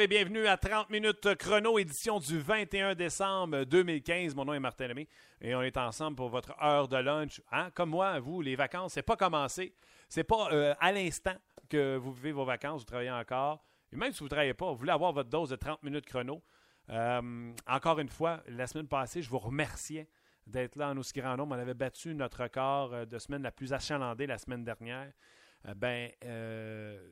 Et bienvenue à 30 minutes chrono, édition du 21 décembre 2015. Mon nom est Martin Lemay et on est ensemble pour votre heure de lunch. Hein? Comme moi, vous, les vacances, c'est pas commencé. C'est pas euh, à l'instant que vous vivez vos vacances, vous travaillez encore. Et même si vous ne travaillez pas, vous voulez avoir votre dose de 30 minutes chrono. Euh, encore une fois, la semaine passée, je vous remerciais d'être là en aussi grand nombre. On avait battu notre record euh, de semaine la plus achalandée la semaine dernière. ben,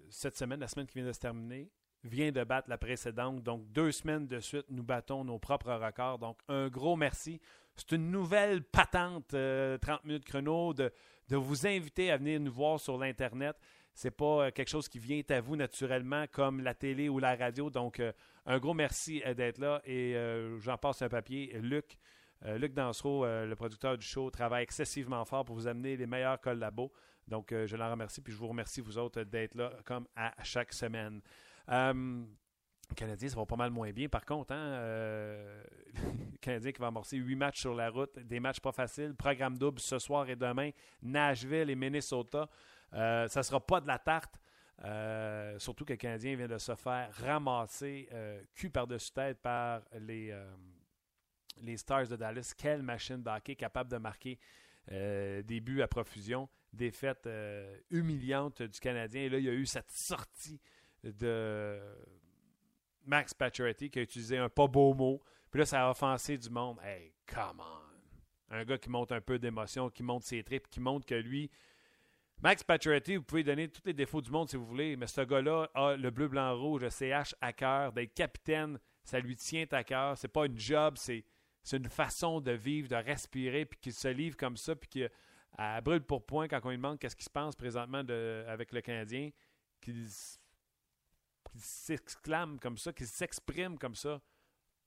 cette semaine, la semaine qui vient de se terminer, vient de battre la précédente. Donc, deux semaines de suite, nous battons nos propres records. Donc, un gros merci. C'est une nouvelle patente, 30 euh, minutes chrono, de, de, vous inviter à venir nous voir sur l'Internet. Ce n'est pas euh, quelque chose qui vient à vous naturellement comme la télé ou la radio. Donc, euh, un gros merci d'être là. Et j'en passe un papier. Luc, Luc Dansereau, le producteur du show, travaille excessivement fort pour vous amener les meilleurs collabos. Donc, je l'en remercie. Puis, je vous remercie, vous autres, d'être là comme à chaque semaine. Euh, Canadien, ça va pas mal moins bien. Par contre, hein, euh, Canadien qui va amorcer huit matchs sur la route, des matchs pas faciles, programme double ce soir et demain, Nashville et Minnesota. Euh, ça sera pas de la tarte. Euh, surtout que le Canadien vient de se faire ramasser cul par-dessus tête par les, les Stars de Dallas. Quelle machine d'hockey capable de marquer des buts à profusion. Défaite humiliante du Canadien. Et là, il y a eu cette sortie de Max Pacioretty qui a utilisé un pas beau mot. Puis là, ça a offensé du monde. Hey, come on! Un gars qui monte un peu d'émotion, qui monte ses tripes, qui montre que lui. Max Pacioretty, vous pouvez donner tous les défauts du monde si vous voulez, mais ce gars-là a le bleu, blanc, rouge, le CH à cœur. D'être capitaine, ça lui tient à cœur. C'est pas une job, c'est une façon de vivre, de respirer, puis qu'il se livre comme ça, puis qu'il brûle pour point quand on lui demande qu'est-ce qui se passe présentement avec le Canadien, qu'il qui s'exclame comme ça, qui s'exprime comme ça,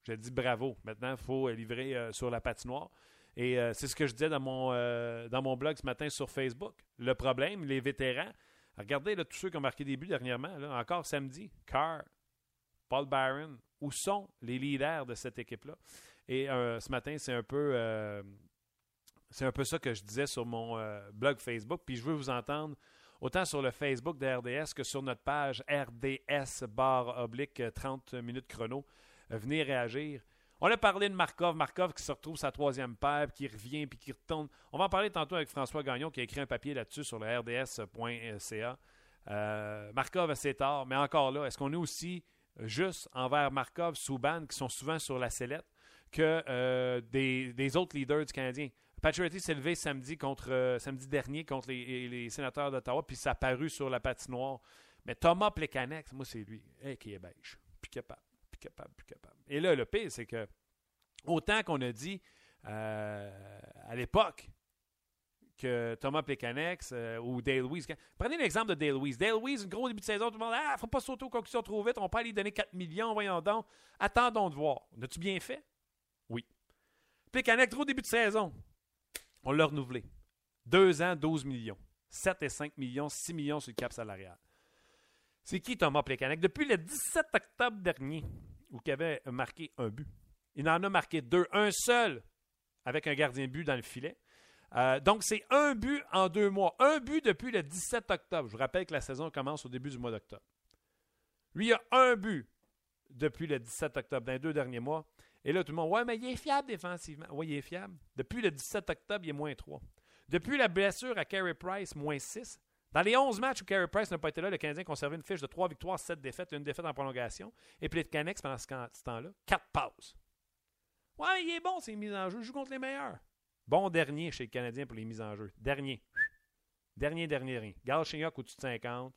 je dis bravo. Maintenant, il faut livrer euh, sur la patinoire. Et euh, c'est ce que je disais dans mon, euh, dans mon blog ce matin sur Facebook. Le problème, les vétérans, regardez là, tous ceux qui ont marqué des buts dernièrement, là, encore samedi, Carr, Paul Byron, où sont les leaders de cette équipe-là? Et ce matin, c'est un peu c'est un peu ça que je disais sur mon blog Facebook. Puis je veux vous entendre autant sur le Facebook de RDS que sur notre page RDS barre oblique 30 minutes chrono. Euh, venez réagir. On a parlé de Markov, Markov qui se retrouve sa troisième paire, qui revient puis qui retourne. On va en parler tantôt avec François Gagnon qui a écrit un papier là-dessus sur le rds.ca. Euh, Markov assez tard, mais encore là, est-ce qu'on est aussi juste envers Markov, Souban, qui sont souvent sur la sellette, que euh, des, des, autres leaders du Canadien? Patriotty s'est levé samedi, contre, euh, samedi dernier contre les, sénateurs d'Ottawa, puis ça a paru sur la patinoire. Mais Thomas Plekanec, moi, c'est lui, qui est beige. Plus capable, plus capable, plus capable. Et là, le pire, c'est que autant qu'on a dit euh, à l'époque que Thomas Plekanec euh, ou Dale Weiss. Prenez l'exemple de Dale Weiss. Dale un gros début de saison, tout le monde Ah, faut pas sauter aux conclusions trop vite, on peut aller donner 4 millions, voyons donc. Attendons de voir. As-tu bien fait? Oui. Plekanec, gros début de saison. On l'a renouvelé. Deux ans, 12 millions. 7 et 5 millions, 6 millions sur le cap salarial. C'est qui Thomas Plekanec? Depuis le 17 octobre dernier, où il avait marqué un but. Il en a marqué deux. Un seul avec un gardien but dans le filet. Euh, donc, c'est un but en deux mois. Un but depuis le 17 octobre. Je vous rappelle que la saison commence au début du mois d'octobre. Lui, il a un but depuis le 17 octobre, dans les deux derniers mois. Et là, tout le monde, ouais, mais il est fiable défensivement. Oui, il est fiable. Depuis le 17 octobre, il est moins 3. Depuis la blessure à Carey Price, moins 6. Dans les 11 matchs où Carey Price n'a pas été là, le Canadien conservait une fiche de 3 victoires, 7 défaites, une défaite en prolongation. Et puis les Canex, pendant ce temps-là, 4 passes. Ouais, il est bon, c'est mises en jeu. Je joue contre les meilleurs. Bon dernier chez le Canadien pour les mises en jeu. Dernier. Dernier, dernier, rien. Galchenyuk au-dessus de 50.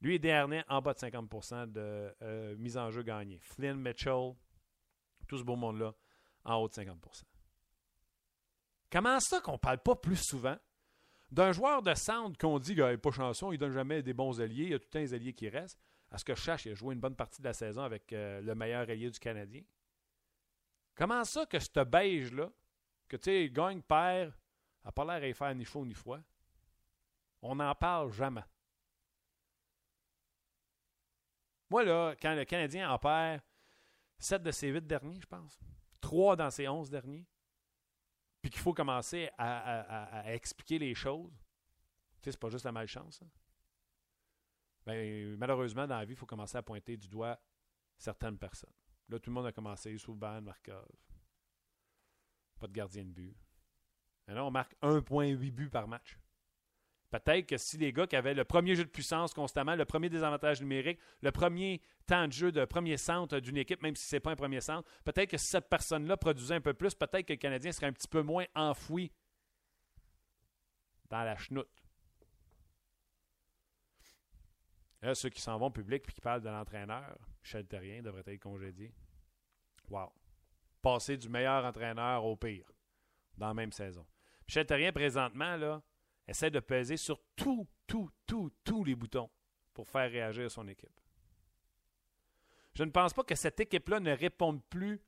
Lui et dernier en bas de 50% de euh, mise en jeu gagnée. Flynn, Mitchell, tout ce beau monde-là, en haut de 50% Comment ça qu'on ne parle pas plus souvent d'un joueur de centre qu'on dit qu'il n'est pas chanson, il ne donne jamais des bons alliés, il y a tout un des alliés qui restent? À ce que je cherche, a joué une bonne partie de la saison avec euh, le meilleur allié du Canadien. Comment ça que ce beige-là, que tu sais, gagne, perd, n'a pas l'air à faire ni chaud ni froid, on n'en parle jamais. Moi, là, quand le Canadien en perd 7 de ses 8 derniers, je pense, 3 dans ses 11 derniers, puis qu'il faut commencer à, expliquer les choses, tu sais, c'est pas juste la malchance. Hein. Ben, malheureusement, dans la vie, il faut commencer à pointer du doigt certaines personnes. Là, tout le monde a commencé, Souban, Markov. Pas de gardien de but. Maintenant, on marque 1,8 buts par match. Peut-être que si les gars qui avaient le premier jeu de puissance constamment, le premier désavantage numérique, le premier temps de jeu de premier centre d'une équipe, même si ce n'est pas un premier centre, peut-être que si cette personne-là produisait un peu plus, peut-être que le Canadien serait un petit peu moins enfoui dans la chenoute. Là, ceux qui s'en vont public et qui parlent de l'entraîneur, Michel Terrien devrait être congédié. Wow. Passer du meilleur entraîneur au pire dans la même saison. Michel Terrien, présentement, là, essaie de peser sur tout, tout, tout, tous les boutons pour faire réagir son équipe. Je ne pense pas que cette équipe-là ne réponde plus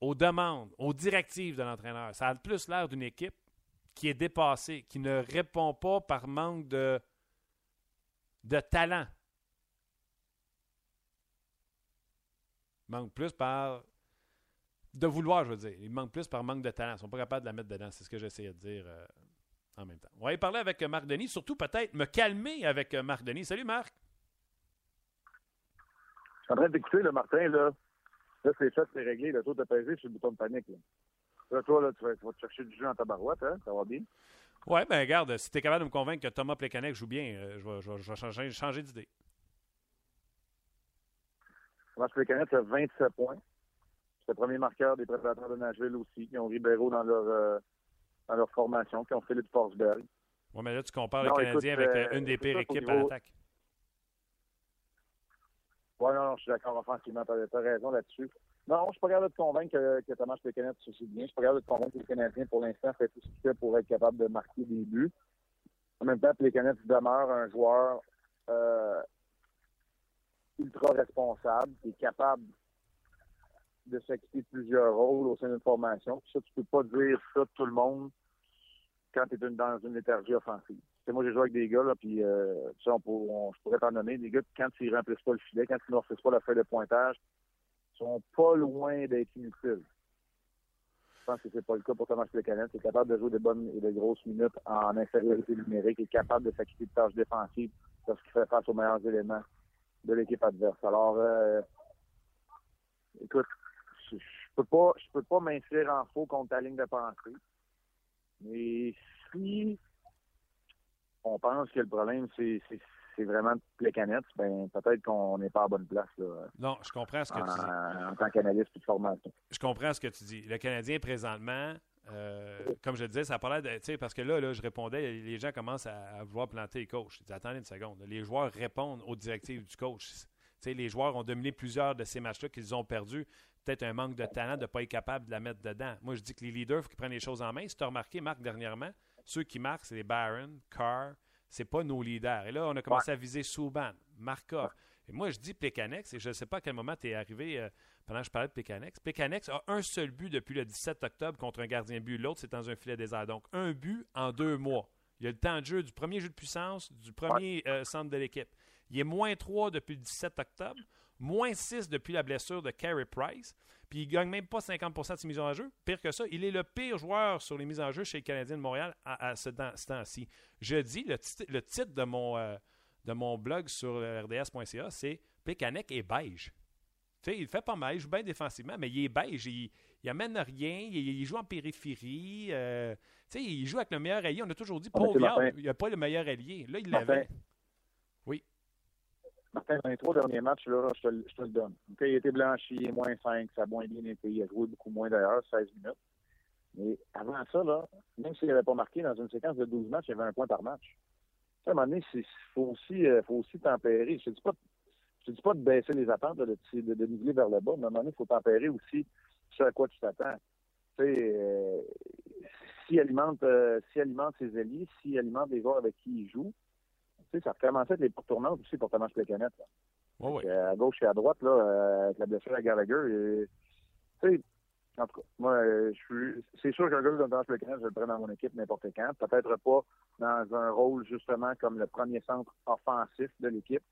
aux demandes, aux directives de l'entraîneur. Ça a plus l'air d'une équipe qui est dépassée, qui ne répond pas par manque de, de talent. manque plus par de vouloir, je veux dire. Il manque plus par manque de talent. Ils ne sont pas capables de la mettre dedans. C'est ce que j'essayais de dire euh, en même temps. On va y parler avec euh, Marc Denis. Surtout, peut-être, me calmer avec euh, Marc Denis. Salut, Marc. Je suis en train d'écouter, le Martin. Là, là c'est fait, c'est réglé. Le tour de pesé sur le bouton de panique. Là, toi, là, tu, vas, te chercher du jeu en tabarouette. Hein? Ça va bien? Oui, ben regarde, si tu es capable de me convaincre que Thomas Plekanec joue bien, je vais, je vais, changer, changer d'idée. Thomas Plekanec a 27 points. C'est le premier marqueur des prédateurs de Nashville aussi, qui ont Ribeiro dans leur, euh, dans leur formation, qui ont Philippe Forsberg. Oui, mais là, tu compares le Canadien avec euh, une des pires équipes à l'attaque. Oui, non, non, je suis d'accord offensivement. Tu as, raison là-dessus. Non, je ne suis pas capable de te convaincre que, que Thomas Plekanec se bien. Je ne suis pas capable de te convaincre que le Canadien, pour l'instant, fait tout ce qu'il fait pour être capable de marquer des buts. En même temps, Plekanec demeure un joueur euh, ultra responsable, qui est capable de s'acquitter plusieurs rôles au sein d'une formation. ça, tu peux pas dire ça de tout le monde quand tu es dans une léthargie offensive. moi, j'ai joué avec des gars, là, puis euh, ça, on, je pourrais t'en nommer, des gars, quand ils remplissent pas le filet, quand ils ne remplissent pas la feuille de pointage, sont pas loin d'être inutiles. Je pense que c'est pas le cas pour Thomas Plekanec. Il est capable de jouer de bonnes et de grosses minutes en infériorité numérique. Est capable de s'acquitter de tâches défensives lorsqu'il fait face aux meilleurs éléments de l'équipe adverse. Alors, euh, écoute, je, peux pas, je peux pas m'inscrire en faux contre ta ligne de pensée. Mais si on pense que le problème, c'est, vraiment les canettes, ben peut-être qu'on n'est pas à bonne place. Là, non, je comprends ce que tu dis. En tant qu'analyste de formation. Je comprends ce que tu dis. Le Canadien, présentement, euh, comme je le disais, ça parlait de. Parce que là, là, je répondais, les gens commencent à, vouloir planter les coachs. Je dis, attendez une seconde. Les joueurs répondent aux directives du coach. Les joueurs ont dominé plusieurs de ces matchs-là qu'ils ont perdus peut-être un manque de talent de ne pas être capable de la mettre dedans. Moi, je dis que les leaders, il faut qu'ils prennent les choses en main. Si tu as remarqué, Marc, dernièrement, ceux qui marquent, c'est les Barron, Carr, c'est pas nos leaders. Et là, on a commencé à viser Souban, Markov. Et moi, je dis Pécanex, et je ne sais pas à quel moment tu es arrivé euh, pendant que je parlais de Pécanex. Pécanex a un seul but depuis le 17 octobre contre un gardien but. L'autre, c'est dans un filet désert. Donc, un but en deux mois. Il y a le temps de jeu du premier jeu de puissance, du premier euh, centre de l'équipe. Il est moins 3 depuis le 17 octobre moins 6 depuis la blessure de Carey Price. Puis il ne gagne même pas 50% de ses mises en jeu. Pire que ça, il est le pire joueur sur les mises en jeu chez les Canadiens de Montréal à, ce, temps-ci. Je dis, le, titre de mon, euh, de mon blog sur rds.ca, c'est Pécanec est beige. Il fait pas mal, il joue bien défensivement, mais il est beige. Il, il amène rien, il, joue en périphérie. Euh, il joue avec le meilleur allié. On a toujours dit, pauvre, il n'a pas le meilleur allié. Là, il l'avait. Martin, dans les trois derniers matchs, je, te, le donne. il a été blanchi, moins 5, ça a moins bien été. Il a joué beaucoup moins d'ailleurs, 16 minutes. Mais avant ça, là, même s'il n'avait pas marqué dans une séquence de 12 matchs, il y avait un point par match. À un moment donné, il faut aussi, euh, faut aussi tempérer. Je ne dis, pas, dis pas de baisser les attentes, de, de, de, niveler vers le bas, mais à un moment donné, il faut tempérer aussi ce à quoi tu t'attends. Tu sais, euh, s'il alimente, euh, alimente ses alliés, s'il alimente les joueurs avec qui il joue, tu sais, ça être les pourtournantes aussi pour Thomas Plecanet. Oh oui. À gauche et à droite, là, euh, avec la blessure à Gallagher, tu sais, en tout cas, moi, je suis. C'est sûr qu'un gars comme Thomas Plecanet, je le prends dans mon équipe n'importe quand. Peut-être pas dans un rôle justement comme le premier centre offensif de l'équipe,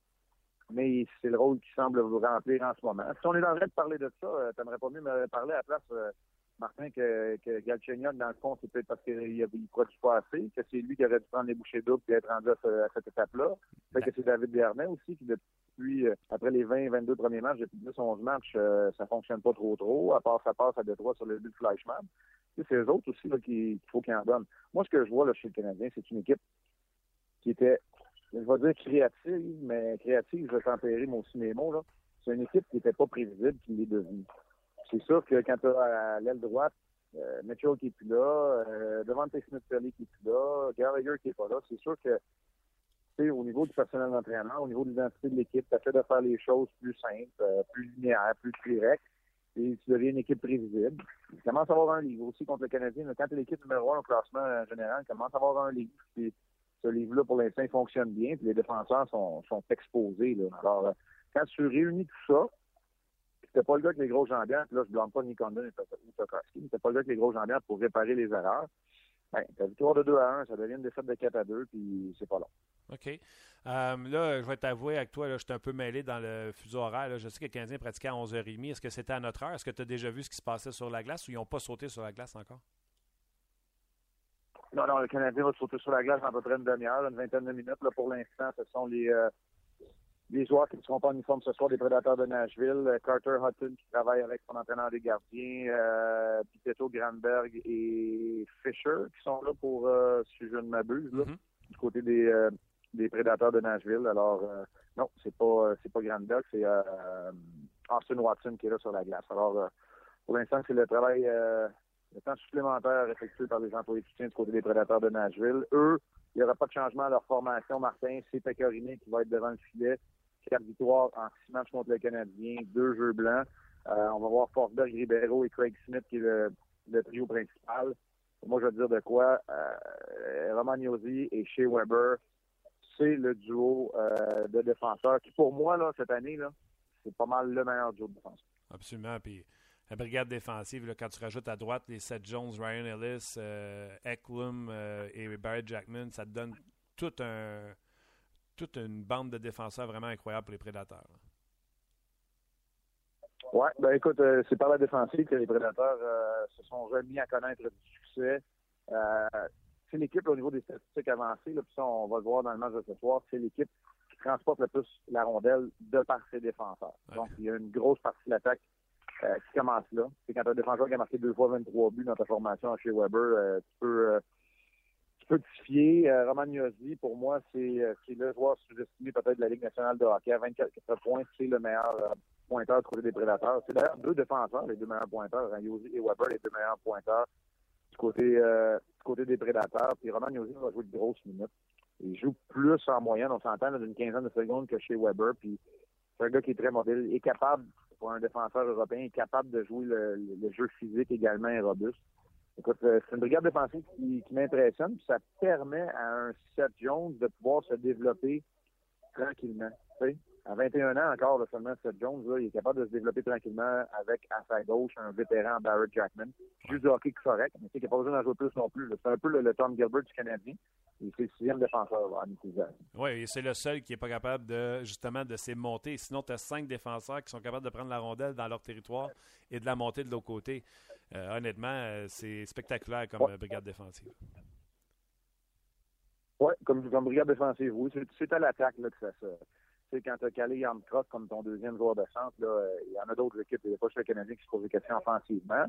mais c'est le rôle qui semble vous remplir en ce moment. Si on est en train de parler de ça, euh, t'aimerais pas mieux me parler à la place, euh, Martin, que, que dans le fond, c'est peut-être parce qu'il ne produit pas assez, que c'est lui qui aurait dû prendre les bouchées doubles et être rendu à, cette étape-là. Peut-être que c'est David Bernet aussi qui, depuis, euh, après les 20-22 premiers matchs, depuis 10-11 matchs, ça fonctionne pas trop trop, à part ça passe à Détroit sur le but de Fleischmann. C'est eux autres aussi qu'il faut qu'ils en donnent. Moi, ce que je vois là, chez le Canadien, c'est une équipe qui était je vais dire créative, mais créative, je vais tempérer mon aussi mes mots. C'est une équipe qui n'était pas prévisible, qui l'est devenue. C'est sûr que quand tu as à l'aile droite, euh, Mitchell qui est plus là, euh, devant Smith qui est plus là, Gallagher qui est pas là, c'est sûr que au niveau du personnel d'entraînement, au niveau de l'identité de l'équipe, tu as fait de faire les choses plus simples, euh, plus linéaires, plus directes, et tu deviens une équipe prévisible. Tu commences à avoir un livre aussi contre le Canadien. Quand tu es l'équipe numéro un au classement général, tu commences à avoir un livre ce livre-là, pour l'instant, fonctionne bien, puis les défenseurs sont, exposés. Alors, euh, quand tu réunis tout ça, c'était pas le gars avec les gros jambières, puis là, je ne blâme pas Nick Condon et Tokarski, c'était pas le gars avec les gros jambières pour réparer les erreurs. Ben, ta victoire de 2 à 1, ça devient une défaite de 4 à 2, puis c'est pas long. OK. Euh, là, je vais t'avouer avec toi, là, je suis un peu mêlé dans le fuseau horaire. Je sais que les Canadiens pratiquaient à 11h30. Est-ce que c'était à notre heure? Est-ce que tu as déjà vu ce qui se passait sur la glace ou ils n'ont pas sauté sur la glace encore? Non, non, le Canadien va sauter sur la glace en à peu près une demi-heure, une vingtaine de minutes. Là, pour l'instant, ce sont les, euh, les joueurs qui ne seront pas en uniforme ce soir, des prédateurs de Nashville. Euh, Carter Hutton qui travaille avec son entraîneur des gardiens, euh, Pitetto Granberg et Fisher qui sont là pour, euh, si je ne m'abuse, mm-hmm. du côté des, des prédateurs de Nashville. Alors, non, c'est pas c'est pas Granberg, c'est Austin Watson qui est là sur la glace. Alors, pour l'instant, c'est le travail le temps supplémentaire effectué par les employés de soutien du côté des prédateurs de Nashville. Eux, il n'y aura pas de changement à leur formation. Martin, c'est Pecorine qui va être devant le filet. Quatre victoires en six matchs contre le Canadien, deux jeux blancs. Euh, on va voir Forsberg, Ribeiro et Craig Smith qui est le, trio principal. Moi, je vais dire de quoi. Euh, Roman Yosi et Shea Weber, c'est le duo euh, de défenseurs qui, pour moi, là, cette année, là, c'est pas mal le meilleur duo de défenseurs. Absolument. Puis la brigade défensive, là, quand tu rajoutes à droite les Seth Jones, Ryan Ellis, euh, et Barry Jackman, ça te donne tout un, toute une bande de défenseurs vraiment incroyable pour les prédateurs. Oui, ben écoute, euh, c'est par la défensive que les prédateurs se sont remis à connaître du succès. c'est l'équipe au niveau des statistiques avancées, là, puis ça, on va le voir dans le match de ce soir, c'est l'équipe qui transporte le plus la rondelle de par ses défenseurs. Donc, il y a une grosse partie de l'attaque euh, qui commence là. C'est quand un défenseur qui a marqué deux fois 23 buts dans ta formation chez Weber, euh, tu peux euh, tu peux te fier. Roman Yossi, pour moi, c'est le joueur sous-estimé peut-être de la Ligue nationale de hockey. À 24 points, c'est le meilleur pointeur de côté des prédateurs. C'est d'ailleurs deux défenseurs, les deux meilleurs pointeurs, hein, et Weber, les deux meilleurs pointeurs du côté, du côté des prédateurs. Puis Roman Yossi va jouer de grosses minutes. Il joue plus en moyenne, on s'entend, d'une quinzaine de secondes que chez Weber. Puis c'est un gars qui est très mobile, est capable pour un défenseur européen, est capable de jouer le, jeu physique également et robuste. Écoute, euh, c'est une brigade défensive qui, qui m'impressionne, puis ça permet à un Seth Jones de pouvoir se développer tranquillement. À 21 ans encore, seulement Seth Jones, il est capable de se développer tranquillement avec à sa gauche un vétéran Barrett Jackman. Juste de hockey correct, mais il n'a pas besoin d'en jouer plus non plus. C'est un peu le, Tom Gilbert du Canadien. Il c'est le sixième défenseur en utilisation. Oui, et c'est le seul qui n'est pas capable de justement de s'y monter. Sinon, tu as cinq défenseurs qui sont capables de prendre la rondelle dans leur territoire et de la monter de l'autre côté. Euh, honnêtement, euh, c'est spectaculaire comme euh, brigade défensive. Oui, comme, comme brigade défensive, oui. C'est à l'attaque que ça se quand tu as calé Yann Cross comme ton deuxième joueur de centre, euh, il y en a d'autres équipes, il n'y a pas juste le Canadien qui se pose des questions offensivement.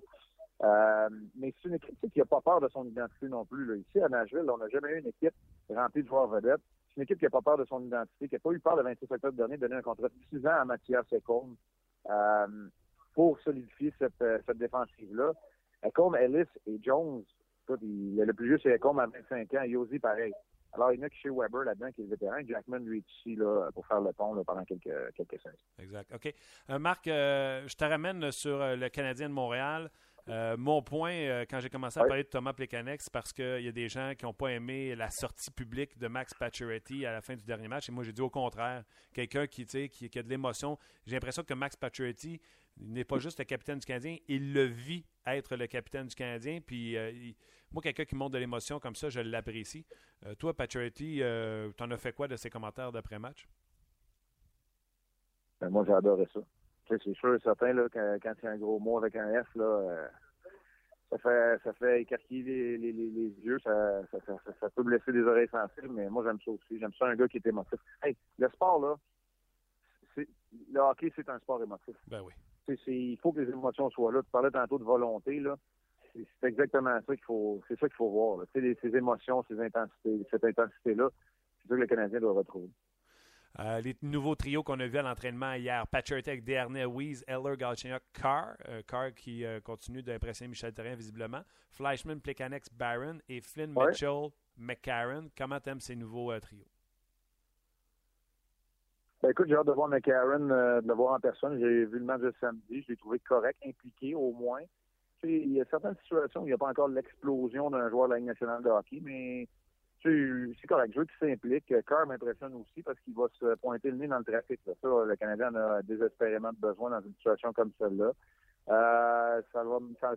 Euh, mais c'est une équipe qui n'a pas peur de son identité non plus. Ici, à Nashville, on n'a jamais eu une équipe remplie de joueurs vedettes. C'est une équipe qui n'a pas peur de son identité, qui n'a pas eu peur le 26 octobre dernier de donner un contrat de 6 ans à Mathias Secombs euh, pour solidifier cette, cette défensive-là. Ecom, Ellis et Jones, il, le plus vieux, c'est Ecom à 25 ans. Yosi, pareil. Alors, il y en a qui chez Weber là-dedans, qui est vétéran. Jackman, lui, est ici là, pour faire le pont pendant quelques, quelques semaines. Exact. OK. Euh, Marc, euh, je te ramène sur euh, le Canadien de Montréal. mon point, quand j'ai commencé à parler de Thomas Plekanec, c'est parce qu'il y a des gens qui n'ont pas aimé la sortie publique de Max Pacioretty à la fin du dernier match. Et moi, j'ai dit au contraire. Quelqu'un qui, qui, qui a de l'émotion. J'ai l'impression que Max Pacioretty n'est pas juste le capitaine du Canadien, il le vit être le capitaine du Canadien. Puis moi, quelqu'un qui montre de l'émotion comme ça, je l'apprécie. Euh, toi, Paturity, euh, tu en as fait quoi de ces commentaires d'après-match? Ben, moi, j'ai adoré ça. c'est sûr et certain, là, quand, quand c'est un gros mot avec un F, là, euh, ça fait ça fait écarquiller les, yeux, ça, ça, peut blesser des oreilles sensibles, mais moi j'aime ça aussi. J'aime ça un gars qui est émotif. Hey, le sport, là, le hockey, c'est un sport émotif. Ben oui. Il faut que les émotions soient là. Tu parlais tantôt de volonté, là c'est exactement ça qu'il faut, c'est ça qu'il faut voir. Ces, ces émotions, ces intensités, cette intensité-là, c'est ça que le Canadien doit retrouver. Euh, les nouveaux trios qu'on a vus à l'entraînement hier, Patrick, Dernay, Weiss, Eller, Galchenyuk, Carr, euh, Carr qui euh, continue d'impressionner Michel Terrien visiblement, Fleischman, Plekanex, Barron et Flynn Mitchell, McCarron. Comment t'aimes ces nouveaux trios? Ben, écoute, j'ai hâte de voir McCarron, de le voir en personne. J'ai vu le match de samedi, je l'ai trouvé correct, impliqué au moins il y a certaines situations où il n'y a pas encore l'explosion d'un joueur de la Ligue nationale de hockey, mais c'est correct. Je veux qu'il s'implique. Carr m'impressionne aussi parce qu'il va se pointer le nez dans le trafic. Le Canadien en a désespérément besoin dans une situation comme celle-là. Euh, ça,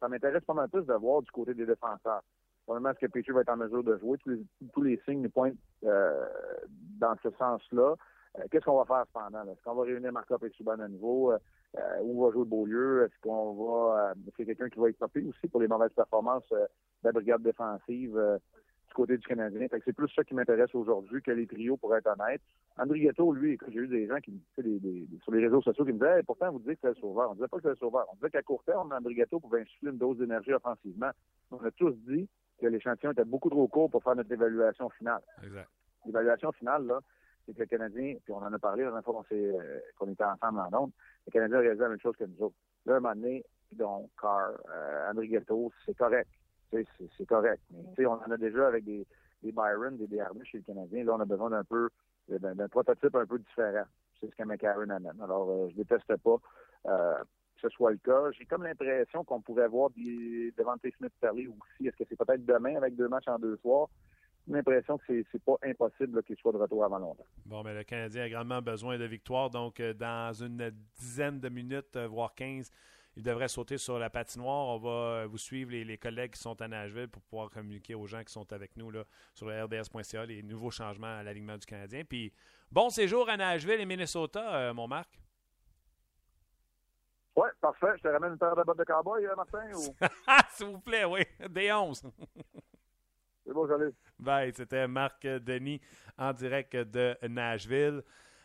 ça, m'intéresse pas mal plus de voir du côté des défenseurs. Probablement, est-ce que Petrie va être en mesure de jouer? Tous les, signes pointent euh, dans ce sens-là. Euh, qu'est-ce qu'on va faire cependant? Est-ce qu'on va réunir Markov et Subban à nouveau? Euh, où va jouer Beaulieu? Est-ce qu'on va. Euh, c'est quelqu'un qui va être topé aussi pour les mauvaises performances de la brigade défensive du côté du Canadien? c'est plus ça qui m'intéresse aujourd'hui que les trios, pour être honnête. André Ghetto, lui, j'ai eu des gens qui des, des, sur les réseaux sociaux qui me disaient pourtant vous dites que c'est le sauveur. On ne disait pas que c'est le sauveur. On disait qu'à court terme, André Ghetto pouvait insuffler une dose d'énergie offensivement. On a tous dit que l'échantillon était beaucoup trop court pour faire notre évaluation finale. Exact. L'évaluation finale, là, c'est que le Canadien, puis on en a parlé la dernière fois qu'on, euh, était ensemble en Londres, le Canadien a réalisé la même chose que nous autres. Là, un moment donné, donc, Carr, euh, André Ghetto, c'est correct. C'est, correct. Mais on en a déjà avec des, des Byron, des DRB chez le Canadien. Là, on a besoin d'un peu d'un, prototype un peu différent. C'est ce que McCarron amène. Alors, euh, je déteste pas que ce soit le cas. J'ai comme l'impression qu'on pourrait voir des Devante Smith parler aussi. Est-ce que c'est peut-être demain avec deux matchs en deux soirs? L'impression que c'est, pas impossible qu'il soit de retour avant longtemps. Bon, mais le Canadien a grandement besoin de victoire. Donc, euh, dans une dizaine de minutes, euh, voire 15, il devrait sauter sur la patinoire. On va euh, vous suivre, les, collègues qui sont à Nashville, pour pouvoir communiquer aux gens qui sont avec nous là, sur le RDS.ca, les nouveaux changements à l'alignement du Canadien. Puis, bon séjour à Nashville et Minnesota, mon Marc. Oui, parfait. Je te ramène une paire de bottes de cowboy, Martin? Ou... S'il vous plaît, oui. Des 11. C'est. Bye. C'était Marc Denis en direct de Nashville.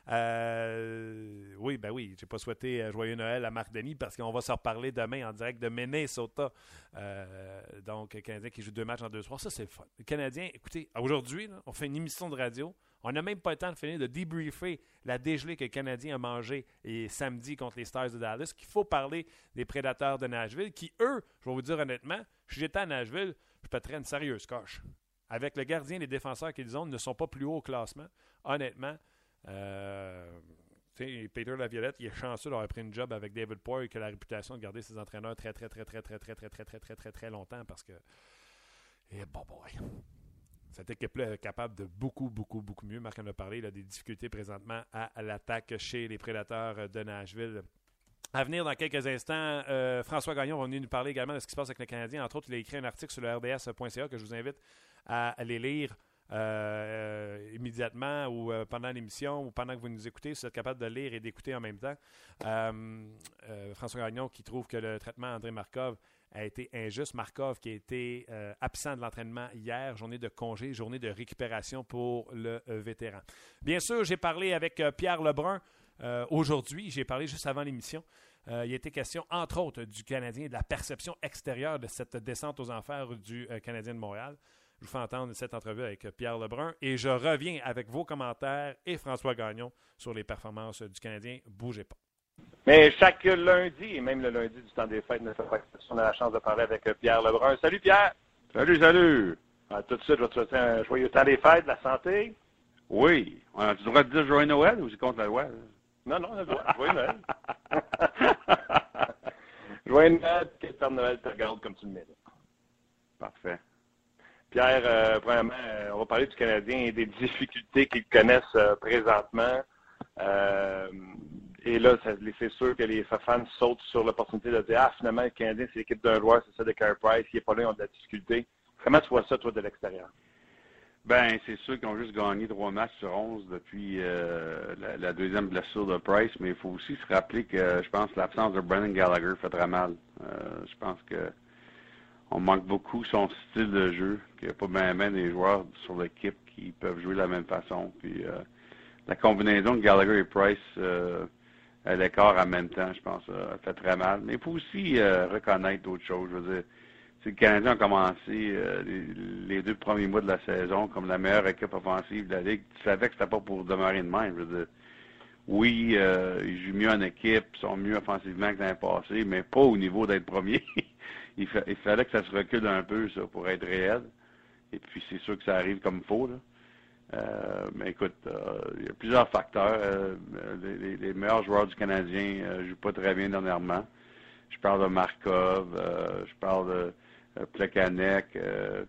Euh, oui, ben oui, j'ai pas souhaité euh, joyeux Noël à Marc Denis parce qu'on va se reparler demain en direct de Minnesota. Euh, donc, Canadien qui joue deux matchs en deux soirs, ça c'est le fun. Le Canadien, écoutez, aujourd'hui, on fait une émission de radio. On n'a même pas le temps de finir de débriefer la dégelée que le Canadien a mangé et samedi contre les Stars de Dallas. Qu'il faut parler des prédateurs de Nashville qui, eux, je vais vous dire honnêtement, j'étais à Nashville, je pèterais une sérieuse coche. Avec le gardien et les défenseurs qu'ils ont, ne sont pas plus haut au classement. Honnêtement, euh, Peter Laviolette, il est chanceux d'avoir pris une job avec David Poyle qui a la réputation de garder ses entraîneurs très, très, très, très, très, très, très, très, très, très, très, très longtemps parce que. Et bon, boy. Cette équipe-là est capable de beaucoup, beaucoup, beaucoup mieux. Marc en a parlé, il a des difficultés présentement à, l'attaque chez les prédateurs de Nashville. À venir dans quelques instants, François Gagnon va venir nous parler également de ce qui se passe avec le Canadien. Entre autres, il a écrit un article sur le RDS.ca que je vous invite à aller lire. immédiatement ou pendant l'émission ou pendant que vous nous écoutez, si vous êtes capable de lire et d'écouter en même temps. François Gagnon qui trouve que le traitement André Markov a été injuste. Markov qui a été absent de l'entraînement hier, journée de congé, journée de récupération pour le vétéran. Bien sûr, j'ai parlé avec Pierre Lebrun aujourd'hui, j'ai parlé juste avant l'émission. il a été question, entre autres, du Canadien et de la perception extérieure de cette descente aux enfers du Canadien de Montréal. Je vous fais entendre cette entrevue avec Pierre Lebrun et je reviens avec vos commentaires et François Gagnon sur les performances du Canadien. Bougez pas. Mais chaque lundi, et même le lundi du temps des fêtes, on a la chance de parler avec Pierre Lebrun. Salut Pierre! Salut, salut! Tout de suite, je vais te souhaiter un joyeux temps des fêtes, la santé. Oui. On a-tu le droit de dire joyeux Noël ou c'est contre la loi? Non, non, joyeux Noël. joyeux Noël, que Père Noël te regarde comme tu le mérites. Parfait. Pierre, euh, premièrement, euh, on va parler du Canadien et des difficultés qu'ils connaissent euh, présentement. Euh, et là, c'est sûr que les fans sautent sur l'opportunité de dire Ah, finalement, le Canadien, c'est l'équipe d'un joueur, c'est ça de Carey Price, il n'est pas là, ils ont de la difficulté. Comment tu vois ça, toi, de l'extérieur? Ben, c'est sûr qu'ils ont juste gagné trois matchs sur onze depuis euh, la, deuxième blessure de Price, mais il faut aussi se rappeler que je pense l'absence de Brennan Gallagher fait très mal. Euh, je pense que on manque beaucoup son style de jeu, qu'il n'y a pas bien des joueurs sur l'équipe qui peuvent jouer de la même façon. Puis euh, la combinaison de Gallagher et Price à l'écart en même temps, je pense, fait très mal. Mais il faut aussi reconnaître d'autres choses. Je veux dire, le Canadien a commencé euh, les, deux premiers mois de la saison comme la meilleure équipe offensive de la Ligue. Tu savais que c'était pas pour demeurer de même. Oui, euh, ils jouent mieux en équipe, ils sont mieux offensivement que l'année passée, mais pas au niveau d'être premier. il, fallait que ça se recule un peu, ça, pour être réel. Et puis, c'est sûr que ça arrive comme il faut. Euh, mais écoute, il y a plusieurs facteurs. Les, meilleurs joueurs du Canadien ne jouent pas très bien dernièrement. Je parle de Markov, je parle de Plekanec, euh,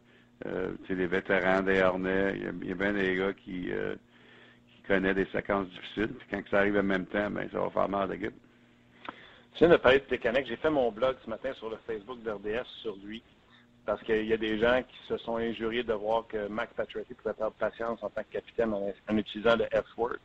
euh, les vétérans des Harnais. Il y, a, bien des gars qui, qui connaissent des séquences difficiles. Puis quand ça arrive en même temps, ben, ça va faire mal à l'équipe. Tu viens de parler de Plekanec. J'ai fait mon blog ce matin sur le Facebook d'RDS sur lui. Parce qu'il y a des gens qui se sont injuriés de voir que Max Pacioretty pouvait perdre patience en tant que capitaine en, utilisant le F-word.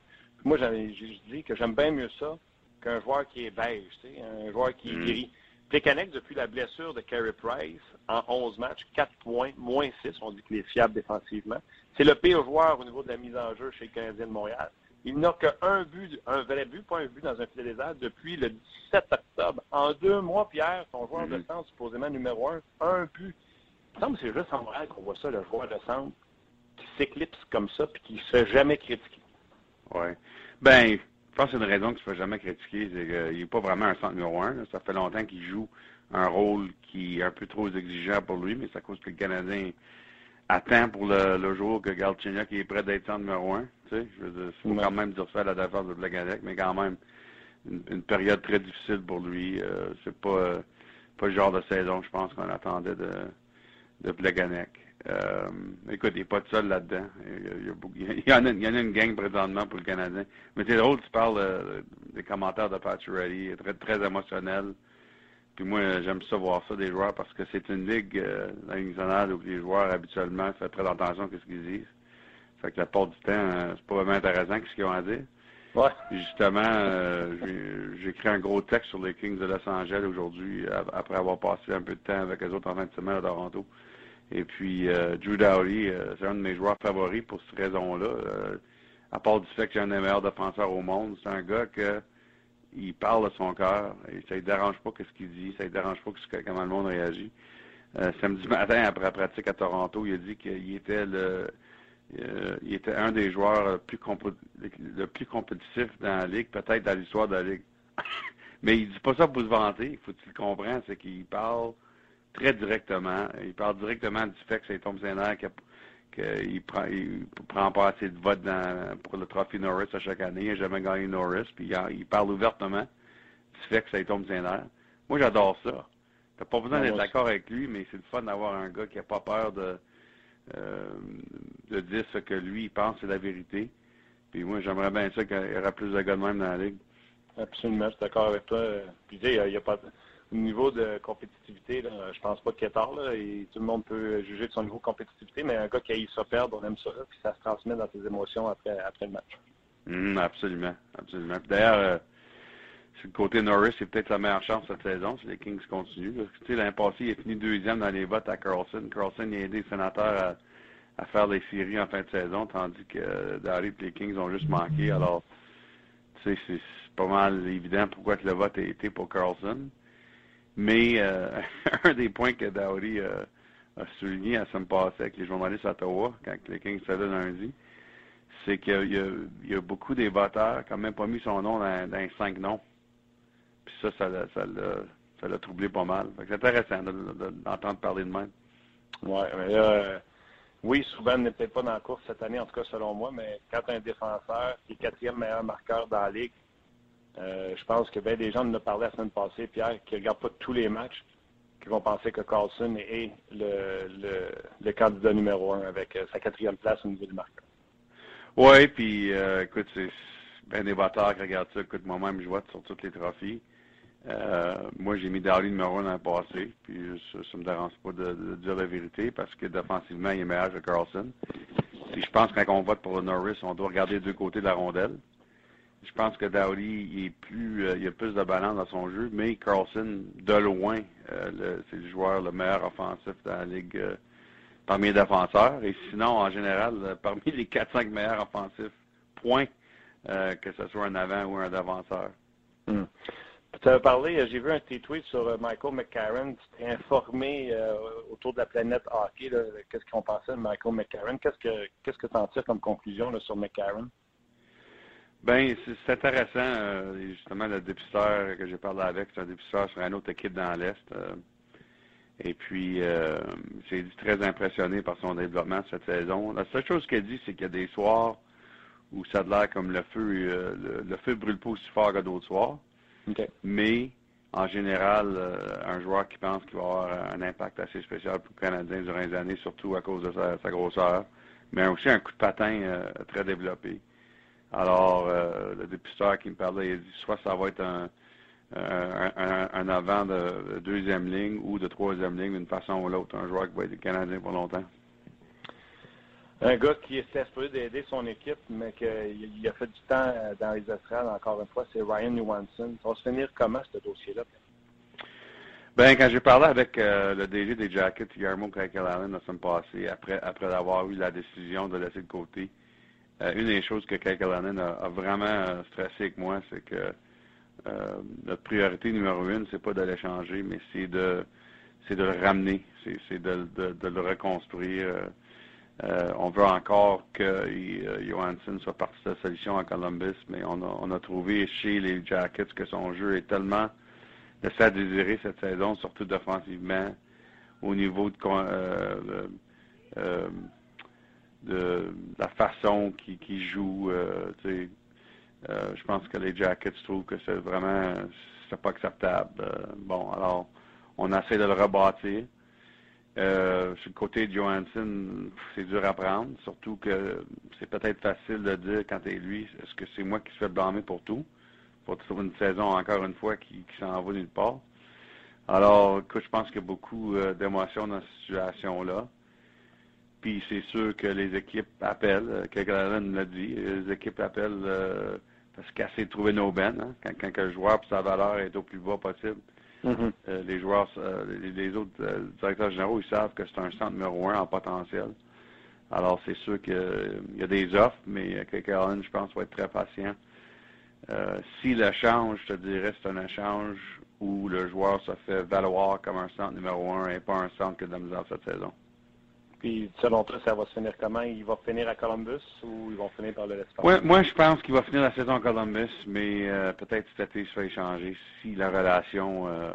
Moi, je dis que j'aime bien mieux ça qu'un joueur qui est beige, un joueur qui est mm. gris. Plekanec, depuis la blessure de Carey Price, en 11 matchs, 4 points, moins 6, on dit qu'il est fiable défensivement. C'est le pire joueur au niveau de la mise en jeu chez le Canadien de Montréal. Il n'a qu'un but, un vrai but, pas un but dans un filet désert depuis le 17 octobre. En deux mois, Pierre, son joueur de mhm. centre, supposément numéro un, un but. Il me semble que c'est juste en Montréal qu'on voit ça, le joueur de centre qui s'éclipse comme ça puis qui ne se fait jamais critiquer. Oui. Ben, pense que c'est une raison qu'il ne se fait jamais critiquer. C'est qu'il n'est pas vraiment un centre numéro un. Ça fait longtemps qu'il joue un rôle qui est un peu trop exigeant pour lui, mais c'est à cause que le Canadien attend pour le, jour que Galchenyuk est prêt d'être en numéro un. Tu sais, je veux dire, faut quand même dire ça à la défense de Blaganec, mais quand même une, période très difficile pour lui. Euh, c'est pas pas le genre de saison, je pense, qu'on attendait de de Blaganec. Euh, écoute, il n'est pas tout seul là-dedans. Il, y en a, il y en a une gang présentement pour le Canadien. Mais c'est drôle, tu parles euh, des commentaires de Pacioretty, très, très émotionnel. Puis moi, j'aime ça voir ça des joueurs parce que c'est une ligue, euh, la ligue nationale, où les joueurs habituellement font très attention à ce qu'ils disent. Fait que la part du temps, euh, c'est pas vraiment intéressant ce qu'ils ont à dire. Ouais. justement, euh, j'ai écrit un gros texte sur les Kings de Los Angeles aujourd'hui, après avoir passé un peu de temps avec les autres en fin de semaine à Toronto. Et puis, Drew Dowdy, c'est un de mes joueurs favoris pour cette raison-là. à part du fait que j'ai un des meilleurs défenseurs au monde, c'est un gars que il parle de son cœur et ça ne dérange pas ce qu'il dit, ça ne dérange pas comment le monde réagit. Euh, samedi matin, après la pratique à Toronto, il a dit qu'il était le euh, il était un des joueurs le plus, compétitif dans la Ligue, peut-être dans l'histoire de la Ligue. Mais il dit pas ça pour se vanter, il faut que tu le c'est qu'il parle très directement. Il parle directement du fait que c'est Tom Sainer qui a qu'il prend, il prend pas assez de votes pour le trophée Norris à chaque année. Il n'a jamais gagné Norris. Puis il, parle ouvertement du fait que ça tombe nerfs. Moi, j'adore ça. Tu n'as pas besoin d'être d'accord avec lui, mais c'est le fun d'avoir un gars qui n'a pas peur de, euh, de dire ce que lui il pense c'est la vérité. Puis moi, j'aimerais bien ça qu'il y aurait plus de gars de même dans la ligue. Absolument, je suis d'accord avec toi. Puis il n'y a, pas au niveau de compétitivité, là, je pense pas qu'il est tard. Là, et tout le monde peut juger de son niveau de compétitivité, mais un gars qui a eu ça perdre, on aime ça, puis ça se transmet dans ses émotions après, après le match. Mmh, absolument, absolument. D'ailleurs, euh, le côté Norris, c'est peut-être la meilleure chance cette saison si les Kings continuent. Tu sais, l'année il est fini deuxième dans les votes à Carlson. Carlson a aidé les sénateurs à, faire des séries en fin de saison, tandis que euh, et les Kings ont juste manqué. Alors, tu sais, c'est pas mal évident pourquoi que le vote a été pour Carlson. Mais euh, un des points que Dowdy euh, a souligné à semaine passée avec les journalistes à Ottawa, quand les Kings se lundi, c'est qu'il y, a beaucoup des voteurs qui n'ont même pas mis son nom dans, les cinq noms Puis ça, ça l'a, ça ça troublé pas mal. C'est intéressant d'entendre parler de même. Mais là, oui, Souban n'est peut-être pas dans la course cette année, en tout cas selon moi, mais quand un défenseur qui est quatrième meilleur marqueur dans la ligue, euh, je pense que bien des gens nous ont parlé la semaine passée, Pierre, qui ne regardent pas tous les matchs, qui vont penser que Carlson est le, candidat numéro un avec euh, sa quatrième place au niveau du marqueur. Oui, puis euh, écoute, c'est bien des batteurs qui regardent ça. Écoute, moi-même, je vois sur tous les trophées. Moi, j'ai mis Dowdy numéro 1 dans passé, puis ça ne me dérange pas de, dire la vérité parce que défensivement, il est meilleur que Carlson. Puis je pense que quand on vote pour le Norris, on doit regarder deux côtés de la rondelle. Je pense que Dowdy, est plus, euh, il a plus de balance dans son jeu, mais Carlson, de loin, euh, c'est le joueur le meilleur offensif dans la ligue parmi les défenseurs. Et sinon, en général, parmi les 4-5 meilleurs offensifs, point, que ce soit un avant ou un défenseur. Hmm. Tu as parlé, euh, j'ai vu un petit tweet sur euh, Michael McCarron. Tu t'es informé euh, autour de la planète hockey, qu'est-ce qu'on pensait de Michael McCarron? Qu'est-ce que qu'est-ce que tu en tires comme conclusion sur McCarron? Ben, c'est intéressant. justement, le dépisteur que j'ai parlé avec, c'est un dépisteur sur une autre équipe dans l'Est. et puis, j'ai dit très impressionné par son développement cette saison. La seule chose qu'il dit, c'est qu'il y a des soirs où ça a l'air comme le feu, le, le, feu brûle pas aussi fort que d'autres soirs. Mais, en général, euh, un joueur qui pense qu'il va avoir un impact assez spécial pour le Canadien durant les années, surtout à cause de sa, grosseur, mais aussi un coup de patin euh, très développé. Alors, euh, le dépisteur qui me parlait, il a dit soit ça va être un, un, avant de, deuxième ligne ou de troisième ligne d'une façon ou l'autre, un joueur qui va être Canadien pour longtemps. Un gars qui est supposé d'aider son équipe, mais qu'il a fait du temps dans les estrades, encore une fois, c'est Ryan Newmanson. Ça va se finir comment, ce dossier-là? Ben, quand j'ai parlé avec euh, le DG des Jackets, Guillermo Allen, la semaine passée, après, après avoir eu la décision de laisser de côté, euh, une des choses que Allen a, a, vraiment euh, stressé avec moi, c'est que notre priorité numéro une, c'est pas de l'échanger, mais c'est de c'est de le ramener, c'est de, de, le reconstruire. Euh, on veut encore que euh, Johansson soit partie de la solution à Columbus, mais on a, trouvé chez les Jackets que son jeu est tellement laissé à désirer cette saison, surtout défensivement, au niveau de, euh, de la façon qu'il joue. je pense que les Jackets trouvent que c'est vraiment c'est pas acceptable. bon, alors on essaie de le rebâtir. Euh, sur le côté de Johansson, c'est dur à prendre, surtout que c'est peut-être facile de dire quand tu es lui, est-ce que c'est moi qui se fait blâmer pour tout, pour une saison, encore une fois, qui, s'en va nulle part. Alors, écoute, je pense qu'il y a beaucoup euh, d'émotions dans cette situation-là. Puis c'est sûr que les équipes appellent, euh, quelqu'un l'a dit, les équipes appellent parce qu'elles de trouver nos bennes, hein, quand, quand le joueur sa valeur est au plus bas possible. Mm-hmm. Euh, les joueurs, euh, les, autres euh, directeurs généraux, ils savent que c'est un centre numéro un en potentiel. Alors, c'est sûr qu'il y a des offres, mais Allen, je pense, va être très patient. si l'échange, je te dirais, c'est un échange où le joueur se fait valoir comme un centre numéro un et pas un centre que de la misère cette saison. Puis, selon toi, ça va se finir comment? Il va finir à Columbus ou ils vont finir par le l'espace? Ouais, moi, je pense qu'il va finir la saison à Columbus, mais euh, peut-être cet été, se fait échanger si la relation euh,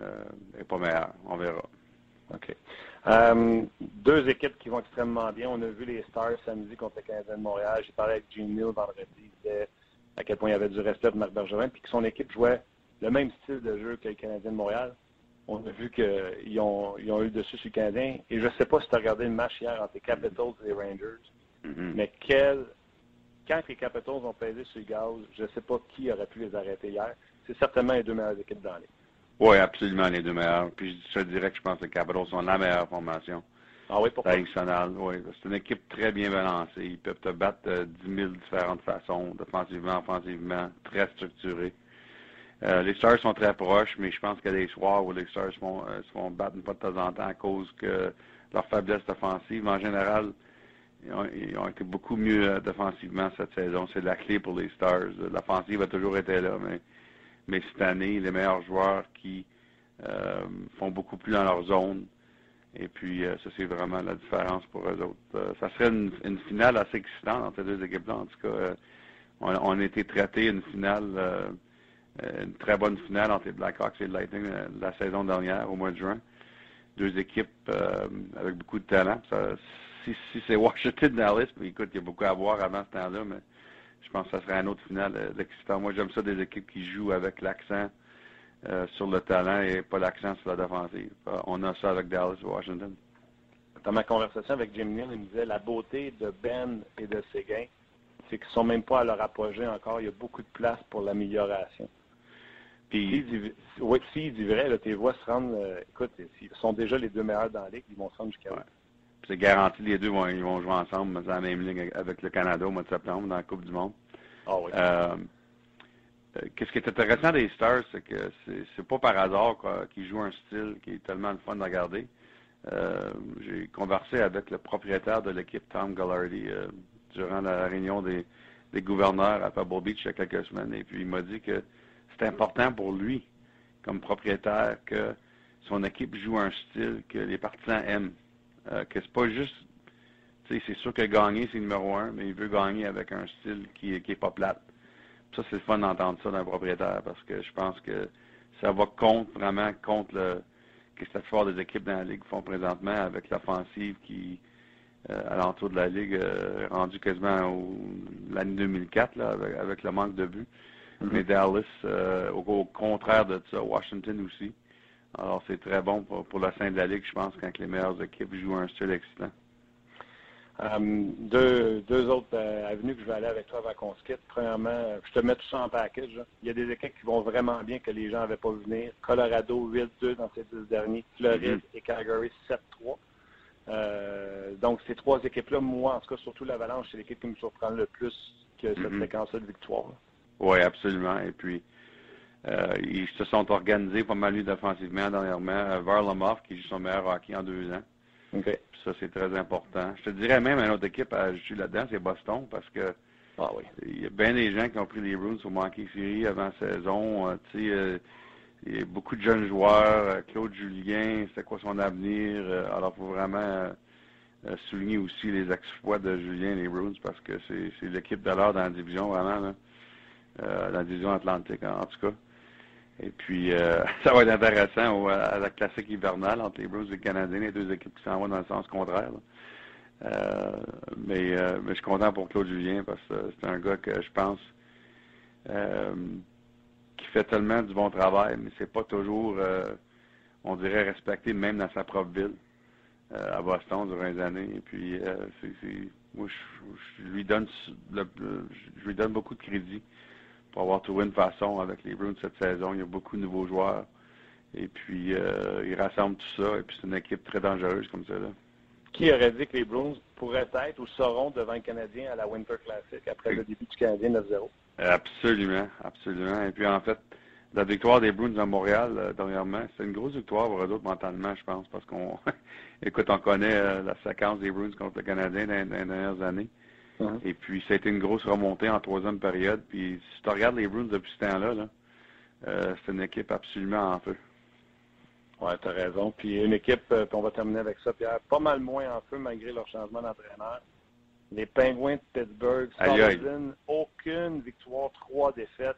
euh, est pas meilleure. On verra. OK. deux équipes qui vont extrêmement bien. On a vu les Stars samedi contre les Canadiens de Montréal. J'ai parlé avec Gene Neal vendredi. Il disait à quel point il y avait du respect de Marc Bergevin, puis que son équipe jouait le même style de jeu que les Canadiens de Montréal on a vu qu'ils ont, ils ont eu dessus sur le Canadien. Et je ne sais pas si tu as regardé le match hier entre les Capitals et les Rangers, mm-hmm. mais quel, quand les Capitals ont pesé sur le gaz, je ne sais pas qui aurait pu les arrêter hier. C'est certainement les deux meilleures équipes dans les. Oui, absolument les deux meilleures. Puis je te dirais que je pense que les Capitals sont la meilleure formation. Ah oui, pourquoi? Oui, c'est une équipe très bien balancée. Ils peuvent te battre de 10 000 différentes façons, défensivement, offensivement, très structurés. Euh, les Stars sont très proches, mais je pense qu'il y a des soirs où les Stars vont, euh, se font battre une fois de temps en temps à cause que leur faiblesse offensive, en général, ils ont, été beaucoup mieux euh, défensivement cette saison. C'est la clé pour les Stars. L'offensive a toujours été là, mais, cette année, les meilleurs joueurs qui font beaucoup plus dans leur zone. Et puis, ça, c'est vraiment la différence pour eux autres. ça serait une, finale assez excitante entre ces deux équipes-là. En tout cas, on, on, a été traité une finale une très bonne finale entre les Blackhawks et le Lightning la saison dernière, au mois de juin. Deux équipes avec beaucoup de talent. si, c'est Washington Dallas, écoute, il y a beaucoup à voir avant ce temps-là, mais je pense que ça serait un autre excitant. Moi, j'aime ça des équipes qui jouent avec l'accent sur le talent et pas l'accent sur la défensive. on a ça avec Dallas Washington dans ma conversation avec Jim Neal, il me disait la beauté de Ben et de Séguin, c'est qu'ils ne sont même pas à leur apogée encore. Il y a beaucoup de place pour l'amélioration. Puis, oui, s'ils dit vrai, tes voix se rendent, euh, écoute, ils sont déjà les deux meilleurs dans la ligue, ils vont se rendre jusqu'à ouais. C'est garanti, les deux vont, ils vont jouer ensemble dans la même ligne avec le Canada au mois de septembre dans la Coupe du Monde. Ah oui. Euh, euh, qu'est-ce qui est intéressant des Stars, c'est que c'est pas par hasard qu'ils jouent un style qui est tellement le fun de regarder. Euh, j'ai conversé avec le propriétaire de l'équipe, Tom Gallardi, durant la réunion des, gouverneurs à Pebble Beach il y a quelques semaines. Et puis, il m'a dit que c'est important pour lui, comme propriétaire, que son équipe joue un style que les partisans aiment. Euh, que c'est pas juste, c'est sûr que gagner, c'est numéro un, mais il veut gagner avec un style qui, qui est pas plate. ça, c'est le fun d'entendre ça d'un propriétaire parce que je pense que ça va contre, vraiment, contre le, que la plupart des équipes dans la Ligue font présentement avec l'offensive qui, euh, à l'entour de la Ligue, euh, rendue quasiment l'année 2004 là, avec, le manque de buts. Mm-hmm. Mais Dallas, euh, au, contraire de ça, Washington aussi. Alors c'est très bon pour, pour la fin de la Ligue, je pense, quand les meilleures équipes jouent un style excitant. Euh, deux, deux autres euh, avenues que je vais aller avec toi avant qu'on se quitte. Premièrement, je te mets tout ça en package. Il y a des équipes qui vont vraiment bien que les gens n'avaient pas vu venir. Colorado 8-2 dans ces dix derniers. Floride mm-hmm. et Calgary 7-3. Euh, donc, ces trois équipes-là, moi, en tout cas, surtout l'Avalanche, c'est l'équipe qui me surprend le plus que cette mm-hmm. séquence-là de victoire. Oui, absolument. Et puis, ils se sont organisés pas mal défensivement dernièrement. Varlamov, qui joue son meilleur hockey en deux ans. Ça, c'est très important. Je te dirais même une autre équipe à jouer là-dedans, c'est Boston, parce que ah oui. il y a bien des gens qui ont pris les Bruins pour manquer série avant saison. Euh, tu sais, euh, il y a beaucoup de jeunes joueurs. Euh, Claude Julien, c'est quoi son avenir? alors, il faut vraiment souligner aussi les exploits de Julien et les Bruins, parce que c'est l'équipe de l'heure dans la division, vraiment, là, dans la division atlantique, en tout cas. Et puis, euh, ça va être intéressant à la classique hivernale entre les Bruins et les Canadiens, les deux équipes qui s'en vont dans le sens contraire. Euh, mais, euh, mais, je suis content pour Claude Julien parce que c'est un gars que je pense qui fait tellement du bon travail, mais c'est pas toujours, on dirait, respecté même dans sa propre ville, à Boston durant les années. Et puis, moi, je, lui donne, je lui donne beaucoup de crédit pour avoir trouvé une façon avec les Bruins cette saison. Il y a beaucoup de nouveaux joueurs. Et puis, euh, ils rassemblent tout ça. Et puis, c'est une équipe très dangereuse comme ça. Là. Qui aurait dit que les Bruins pourraient être ou seront devant le Canadien à la Winter Classic après le début du Canadien 9-0? Absolument, absolument. Et puis, en fait, la victoire des Bruins à Montréal, euh, dernièrement, c'est une grosse victoire pour eux autres mentalement, je pense, parce qu'on, écoute, on connaît euh, la séquence des Bruins contre le Canadien dans, dans les dernières années. Mhm. Et puis, ça a été une grosse remontée en troisième période. Puis, si tu regardes les Bruins depuis ce temps-là, euh, c'est une équipe absolument en feu. Oui, tu as raison. Puis, une équipe, euh, on va terminer avec ça, Pierre, pas mal moins en feu malgré leur changement d'entraîneur. Les Penguins de Pittsburgh, Sullivan, aucune victoire, trois défaites.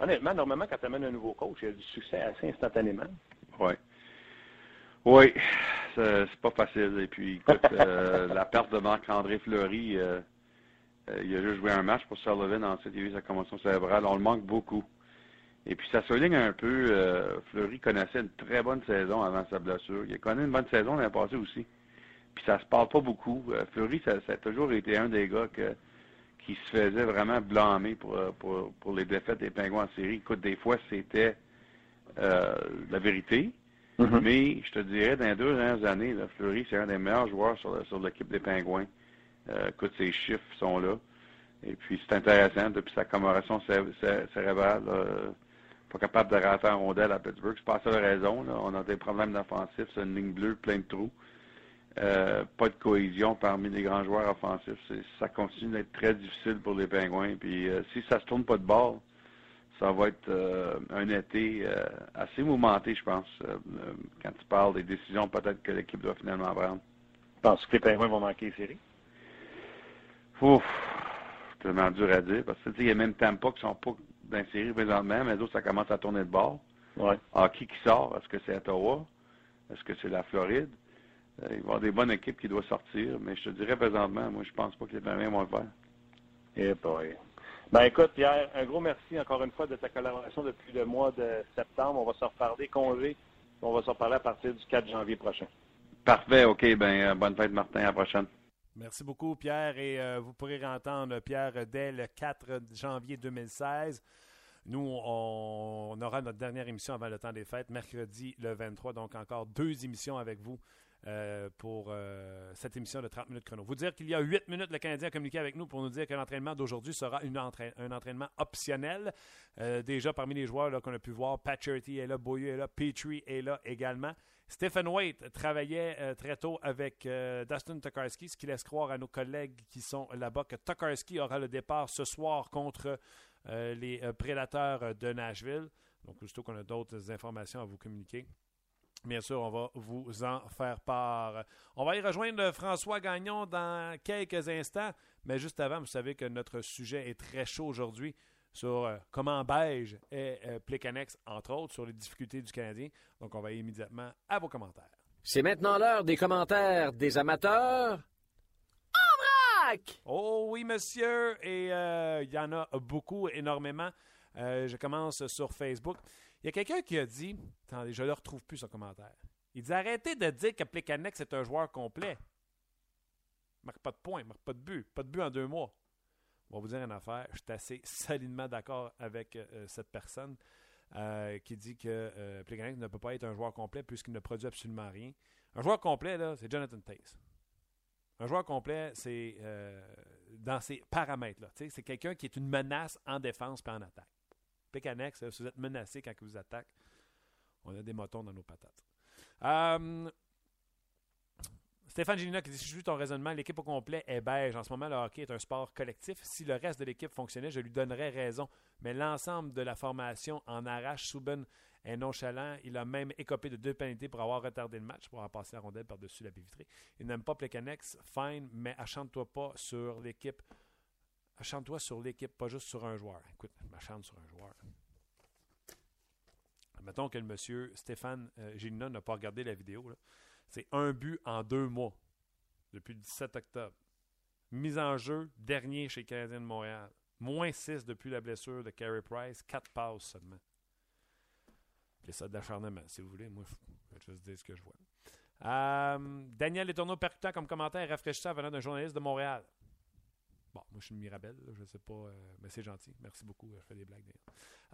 Honnêtement, normalement, quand tu amènes un nouveau coach, il y a du succès assez instantanément. Oui. Oui, c'est pas facile. Et puis, écoute, euh, la perte de Marc-André Fleury, euh, il a juste joué un match pour Sullivan, ensuite il a eu sa commotion cérébrale. On le manque beaucoup. Et puis ça souligne un peu, euh, Fleury connaissait une très bonne saison avant sa blessure. Il a connu une bonne saison l'année passée aussi. Puis ça se parle pas beaucoup. Euh, Fleury, ça, a toujours été un des gars qui se faisait vraiment blâmer pour, pour, les défaites des Pingouins en série. Écoute, des fois, c'était la vérité. Mm-hmm. Mais je te dirais, dans les deux dernières années, Fleury, c'est un des meilleurs joueurs sur, sur l'équipe des Pingouins. Euh, écoute, ces chiffres sont là. Et puis, c'est intéressant, depuis sa commémoration cérébrale, pas capable de rater un rondelle à Pittsburgh. C'est pas la raison. On a des problèmes d'offensif. C'est une ligne bleue, plein de trous. Euh, pas de cohésion parmi les grands joueurs offensifs. Ça continue d'être très difficile pour les Pingouins. Puis, euh, si ça se tourne pas de bord, ça va être un été assez mouvementé, je pense, quand tu parles des décisions peut-être que l'équipe doit finalement prendre. Je pense que les Pingouins vont manquer les séries? Ouf, tellement dur à dire. Parce que il y a même Tampa qui sont pas dans la série présentement, mais d'autres, ça commence à tourner de bord. Ouais. Hockey qui sort, est-ce que c'est Ottawa? Est-ce que c'est la Floride? Euh, il va y avoir des bonnes équipes qui doivent sortir, mais je te dirais présentement, moi, je pense pas que les Canadiens vont le faire. Eh boy. Ben écoute, Pierre, un gros merci encore une fois de ta collaboration depuis le mois de septembre. On va se reparler congé. On va se reparler à partir du 4 janvier prochain. Parfait, OK. Ben, euh, bonne fête, Martin. À la prochaine. Merci beaucoup, Pierre. Et euh, vous pourrez entendre Pierre dès le 4 janvier 2016. Nous, on, aura notre dernière émission avant le temps des fêtes, mercredi le 23. Donc, encore deux émissions avec vous euh, pour euh, cette émission de 30 minutes chrono. Vous dire qu'il y a 8 minutes, le Canadien a communiqué avec nous pour nous dire que l'entraînement d'aujourd'hui sera un entraînement optionnel. Déjà, parmi les joueurs qu'on a pu voir, Patcherty est là, Boyer est là, Petrie est là également. Stephen Waite travaillait euh, très tôt avec euh, Dustin Tokarski, ce qui laisse croire à nos collègues qui sont là-bas que Tokarski aura le départ ce soir contre euh, les prédateurs de Nashville. Donc, aussitôt qu'on a d'autres informations à vous communiquer, bien sûr, on va vous en faire part. On va y rejoindre François Gagnon dans quelques instants, mais juste avant, vous savez que notre sujet est très chaud aujourd'hui sur euh, comment Beige est euh, Plicanex, entre autres, sur les difficultés du Canadien. Donc, on va aller immédiatement à vos commentaires. C'est maintenant l'heure des commentaires des amateurs. En vrac! Oh oui, monsieur. Et euh, il y en a beaucoup, énormément. Je commence sur Facebook. Il y a quelqu'un qui a dit, attendez, je ne le retrouve plus son commentaire. Il dit arrêtez de dire que Plekanex est un joueur complet. Il marque pas de points, il marque pas de but, pas de but en deux mois. On va vous dire une affaire. Je suis assez solidement d'accord avec euh, cette personne euh, qui dit que euh, Plekanec ne peut pas être un joueur complet puisqu'il ne produit absolument rien. Un joueur complet, là, c'est Jonathan Taze. Un joueur complet, c'est euh, dans ces paramètres-là. C'est quelqu'un qui est une menace en défense et en attaque. Pécanex, si vous êtes menacé quand il vous attaque, on a des motons dans nos patates. Stéphane Gélina qui dit Si je suis ton raisonnement, l'équipe au complet est beige. En ce moment, le hockey est un sport collectif. Si le reste de l'équipe fonctionnait, je lui donnerais raison. Mais l'ensemble de la formation en arrache. Souben est nonchalant. Il a même écopé de deux pénalités pour avoir retardé le match, pour avoir passé la rondelle par-dessus la vitrée. Il n'aime pas Plecanex. Fine, mais achante-toi pas sur l'équipe. Achante-toi sur l'équipe, pas juste sur un joueur. Écoute, m'achante sur un joueur. Mettons que le monsieur Stéphane euh, n'a pas regardé la vidéo. là. C'est un but en deux mois depuis le 17 octobre. Mise en jeu, dernier chez les Canadiens de Montréal. Moins 6 depuis la blessure de Carey Price. 4 passes seulement. Appelez ça de l'acharnement, si vous voulez. Moi, je vais juste dire ce que je vois. Euh, Daniel Letourneau percutant comme commentaire rafraîchissant venant d'un journaliste de Montréal. Bon, moi, je suis une Mirabelle, je ne sais pas, euh, mais c'est gentil. Merci beaucoup. Je fais des blagues.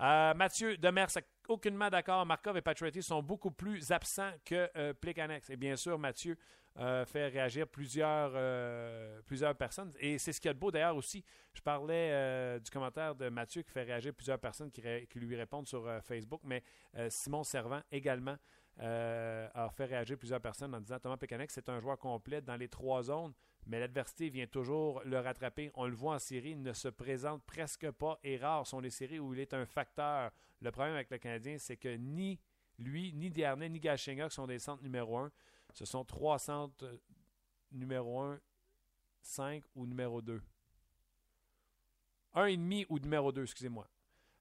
Euh, Mathieu Demers, aucunement d'accord. Markov et Patriotti sont beaucoup plus absents que euh, Plecanex. Et bien sûr, Mathieu euh, fait réagir plusieurs, euh, plusieurs personnes. Et c'est ce qu'il y a de beau d'ailleurs aussi. Je parlais euh, du commentaire de Mathieu qui fait réagir plusieurs personnes qui, lui répondent sur euh, Facebook, mais euh, Simon Servant également euh, a fait réagir plusieurs personnes en disant Thomas Plecanex, c'est un joueur complet dans les trois zones, mais l'adversité vient toujours le rattraper. On le voit en série, il ne se présente presque pas et rares sont les séries où il est un facteur. Le problème avec le Canadien, c'est que ni lui, ni Diarnay, ni Galchenyuk sont des centres numéro un. Ce sont trois centres euh, numéro 1, 5 ou numéro 2. 1,5 ou numéro 2, excusez-moi.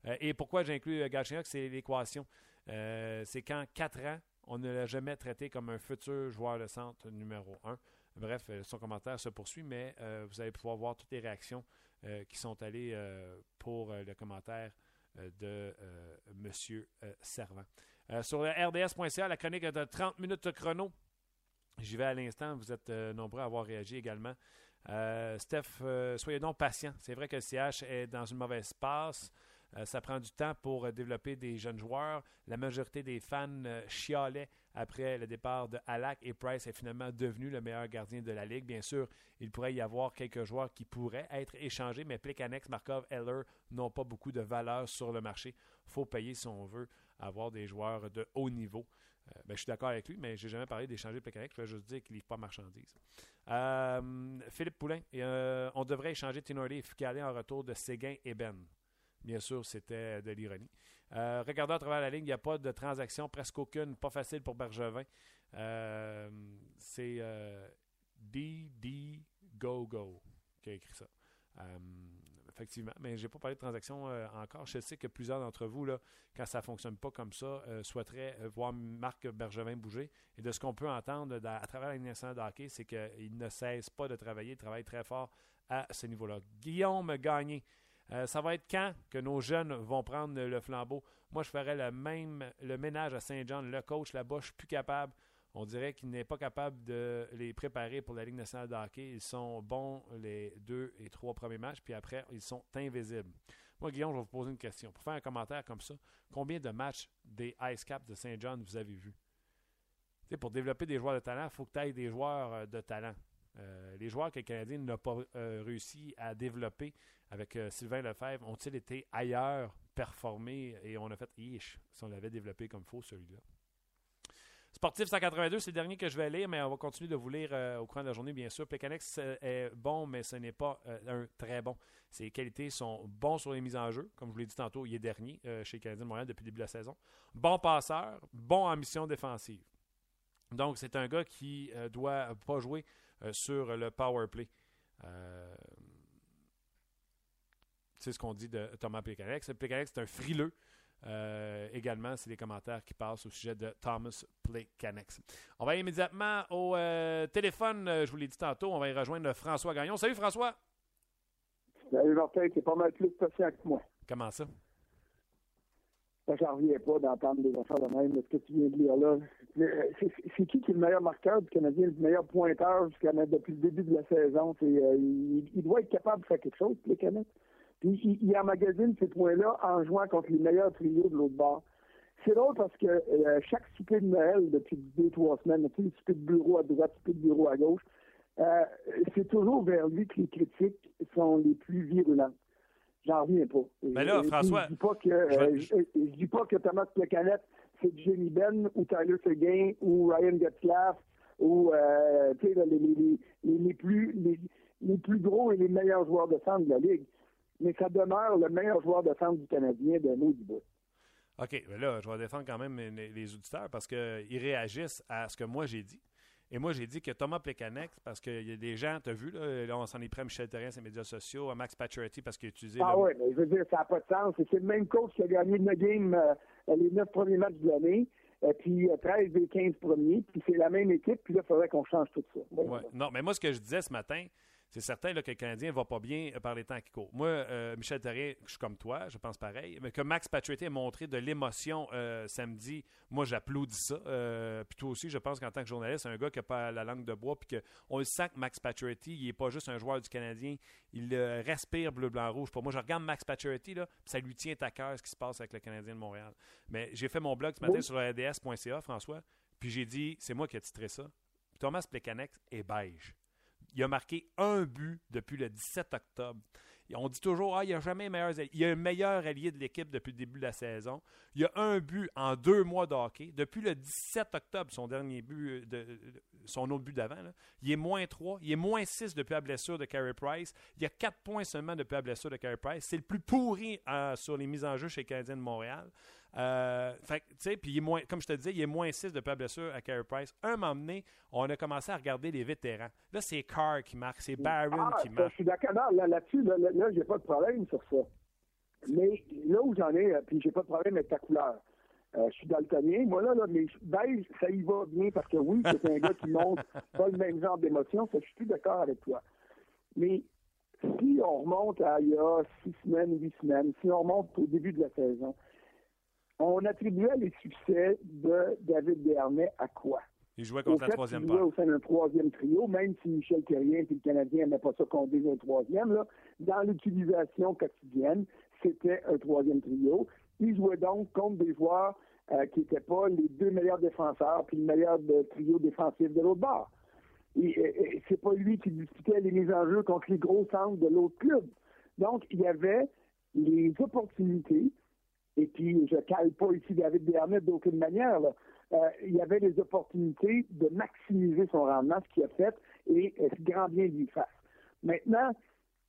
Euh, et pourquoi j'inclus euh, Galchenyuk, c'est l'équation. C'est qu'en 4 ans, on ne l'a jamais traité comme un futur joueur de centre numéro 1. Bref, euh, son commentaire se poursuit, mais euh, vous allez pouvoir voir toutes les réactions euh, qui sont allées pour le commentaire de euh, M. Servant. Sur le RDS.ca, la chronique de 30 minutes chrono. J'y vais à l'instant. Vous êtes nombreux à avoir réagi également. Steph, soyez donc patient. C'est vrai que le CH est dans une mauvaise passe. Ça prend du temps pour développer des jeunes joueurs. La majorité des fans chialaient après le départ de Halak et Price est finalement devenu le meilleur gardien de la Ligue. Bien sûr, il pourrait y avoir quelques joueurs qui pourraient être échangés, mais Plekanex, Markov, Eller n'ont pas beaucoup de valeur sur le marché. Faut payer si on veut avoir des joueurs de haut niveau. Euh, ben, je suis d'accord avec lui, mais j'ai jamais parlé d'échanger Plekanex. Je vais juste dire qu'il livre pas marchandises. Euh, Philippe Poulain, euh, on devrait échanger Tinordi et Ficalé en retour de Séguin et Ben. Bien sûr, c'était de l'ironie. Euh, regardons à travers la ligne, il n'y a pas de transaction, presque aucune, pas facile pour Bergevin. Euh, c'est euh, DD Go Go qui a écrit ça. Euh, effectivement. Mais je n'ai pas parlé de transactions euh, encore. Je sais que plusieurs d'entre vous, là, quand ça ne fonctionne pas comme ça, euh, souhaiteraient voir Marc Bergevin bouger. Et de ce qu'on peut entendre à travers la nationale de hockey, c'est qu'il ne cesse pas de travailler, il travaille très fort à ce niveau-là. Guillaume Gagné. Ça va être quand que nos jeunes vont prendre le flambeau? Moi, je ferais le même le ménage à Saint-Jean. Le coach là-bas, je suis plus capable on dirait qu'il n'est pas capable de les préparer pour la Ligue nationale de hockey. Ils sont bons les deux et trois premiers matchs, puis après, ils sont invisibles. Moi, Guillaume, je vais vous poser une question. Pour faire un commentaire comme ça, combien de matchs des Ice Caps de Saint John vous avez vu? pour développer des joueurs de talent, il faut que tu aies des joueurs euh, de talent. Euh, les joueurs que le Canadien n'a pas euh, réussi à développer avec Sylvain Lefebvre ont-ils été ailleurs performés et on a fait, ish, si on l'avait développé comme il faut, celui-là. Sportif 182, c'est le dernier que je vais lire, mais on va continuer de vous lire euh, au cours de la journée, bien sûr. Plecanex euh, est bon, mais ce n'est pas euh, un très bon. Ses qualités sont bons sur les mises en jeu. Comme je vous l'ai dit tantôt, il est dernier chez Canadien de Montréal depuis le début de la saison. Bon passeur, bon en mission défensive. Donc, c'est un gars qui ne doit pas jouer sur le power play. c'est ce qu'on dit de Thomas Plecanex. Plecanex, c'est un frileux. Euh, également, c'est les commentaires qui passent au sujet de Thomas Canex. On va aller immédiatement au euh, téléphone. Euh, je vous l'ai dit tantôt, on va y rejoindre François Gagnon. Salut François. Salut Martin, c'est pas mal plus patient que moi. Comment ça? J'en reviens pas d'entendre des affaires de même, ce que tu viens de lire là. C'est qui qui est le meilleur marqueur du Canadien, le meilleur pointeur jusqu'à depuis le début de la saison? il, doit être capable de faire quelque chose, les Canex il, il emmagasine ces points-là en jouant contre les meilleurs trios de l'autre bord. C'est drôle parce que euh, chaque souper de Noël depuis deux, trois semaines, tu sais, souper de bureau à droite, souper de bureau à gauche, euh, c'est toujours vers lui que les critiques sont les plus virulentes. J'en reviens pas. Mais là, François. Je dis pas que, euh, je... dis pas que Thomas Plecanet, c'est Jenny Ben ou Tyler Seguin ou Ryan Getzlaff ou sais, les, les, les, les, plus, les, les plus gros et les meilleurs joueurs de centre de la Ligue mais ça demeure le meilleur joueur de centre du Canadien de nous du bout. OK, mais là, je vais défendre quand même les, auditeurs parce qu'ils réagissent à ce que moi j'ai dit. Et moi, j'ai dit que Thomas Plecanex, parce qu'il y a des gens, tu as vu, là, on s'en est pris à Michel Terrien, ses médias sociaux, à Max Pacioretty parce qu'il a utilisé. Ah oui, mais je veux dire, ça n'a pas de sens. C'est le même coach qui a gagné le game euh, les neuf premiers matchs de l'année, euh, puis 13 des 15 premiers, puis c'est la même équipe, puis là, il faudrait qu'on change tout ça. Ouais. Non, mais moi, ce que je disais ce matin, c'est certain que le Canadien ne va pas bien par les temps qui courent. Moi, euh, Michel Terrien, je suis comme toi, je pense pareil, mais que Max Pacioretty ait montré de l'émotion euh, samedi, moi j'applaudis ça. Euh, puis toi aussi, je pense qu'en tant que journaliste, c'est un gars qui n'a pas la langue de bois, puis qu'on le sent que Max Pacioretty, il n'est pas juste un joueur du Canadien, il respire bleu, blanc, rouge. Pour moi, je regarde Max Pacioretty, là, ça lui tient à cœur ce qui se passe avec le Canadien de Montréal. Mais j'ai fait mon blog ce matin sur rds.ca, François, puis j'ai dit, c'est moi qui ai titré ça. Thomas Plecanex est beige. Il a marqué un but depuis le 17 octobre. On dit toujours, ah, il n'y a jamais meilleur Il y a un meilleur allié de l'équipe depuis le début de la saison. Il y a un but en deux mois de hockey. Depuis le 17 octobre, son dernier but, euh, de, son autre but d'avant, il est moins 3. Il est moins 6 depuis la blessure de Carey Price. Il y a 4 points seulement depuis la blessure de Carey Price. C'est le plus pourri euh, sur les mises en jeu chez les Canadiens de Montréal. Euh, puis moins, comme je te disais, il est moins 6 de la blessure à Carey Price. Un moment donné, on a commencé à regarder les vétérans. Là, c'est Carr qui marque, c'est Barron ah, qui marque. Je suis d'accord. Là-dessus, là, là, là, j'ai pas de problème sur ça. Mais là où j'en ai, euh, puis j'ai pas de problème avec ta couleur. Euh, je suis daltonien. Moi, là, là, mais beige, ça y va bien parce que oui, c'est un gars qui montre pas le même genre d'émotion. Je suis plus d'accord avec toi. Mais si on remonte à il y a six semaines, huit semaines, si on remonte au début de la saison, on attribuait les succès de David Dernay à quoi? Il jouait contre la troisième part. au sein d'un troisième trio, même si Michel Thérien et le Canadien n'aimaient pas ça qu'on dise un troisième, là, dans l'utilisation quotidienne, c'était un troisième trio. Il jouait donc contre des joueurs euh, qui n'étaient pas les deux meilleurs défenseurs puis le meilleur trio défensif de l'autre bord. Et, et, c'est pas lui qui disputait les mises en jeu contre les gros centres de l'autre club. Donc, il y avait les opportunités et puis je cale pas ici David Bernet d'aucune manière. Euh, il y avait des opportunités de maximiser son rendement, ce qu'il a fait, et grand bien lui fasse. Maintenant,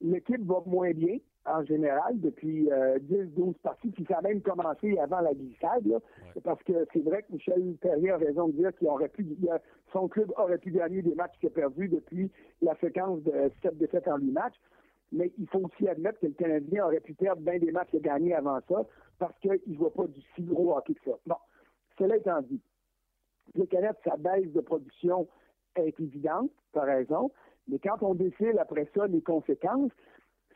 l'équipe va moins bien en général depuis 10-12 euh, parties, puis ça a même commencé avant la glissade, parce que c'est vrai que Michel Perrier a raison de dire qu'il aurait pu, son club aurait pu gagner des matchs qu'il a perdus depuis la séquence de 7 défaites en 8 matchs. Mais il faut aussi admettre que le Canadien aurait pu perdre bien des matchs et gagner avant ça parce qu'il ne voit pas du si gros hockey que ça. Bon, cela étant dit, le Canada, sa baisse de production est évidente, as raison, mais quand on décide après ça les conséquences,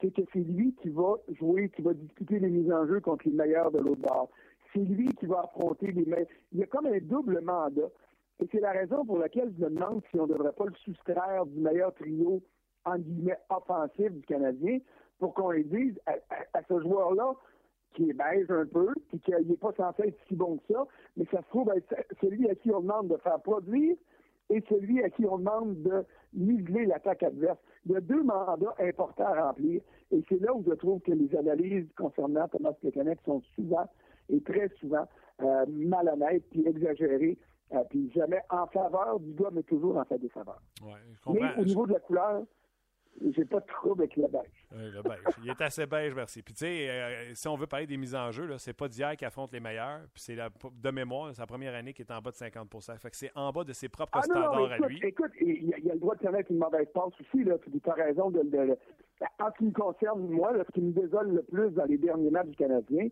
c'est que c'est lui qui va jouer, qui va discuter les mises en jeu contre les meilleurs de l'autre bord. C'est lui qui va affronter les meilleurs. Il y a comme un double mandat. Et c'est la raison pour laquelle je me demande si on ne devrait pas le soustraire du meilleur trio, en guillemets, offensif du Canadien, pour qu'on lui dise à, ce joueur-là, qui est beige un peu, puis qu'il n'est pas censé être si bon que ça, mais ça se trouve être celui à qui on demande de faire produire et celui à qui on demande de niveler l'attaque adverse. Il y a deux mandats importants à remplir, et c'est là où je trouve que les analyses concernant Thomas Plekanec sont souvent et très souvent euh, malhonnêtes puis exagérées euh, puis jamais en faveur du gars, mais toujours en sa défaveur. Ouais, mais au niveau de la couleur, j'ai pas de trouble avec le beige. Oui, le beige. Il est assez beige, merci. Puis tu sais, euh, si on veut parler des mises en jeu, c'est pas d'hier qui affronte les meilleurs. Puis c'est de mémoire, la première année qui est en bas de 50% Fait que c'est en bas de ses propres ah, standards non, non, écoute, à lui. Écoute, il y, a le droit de connaître une mauvaise passe aussi. Là, tu as raison de, de, En ce qui me concerne, moi, ce qui me désole le plus dans les derniers matchs du Canadien,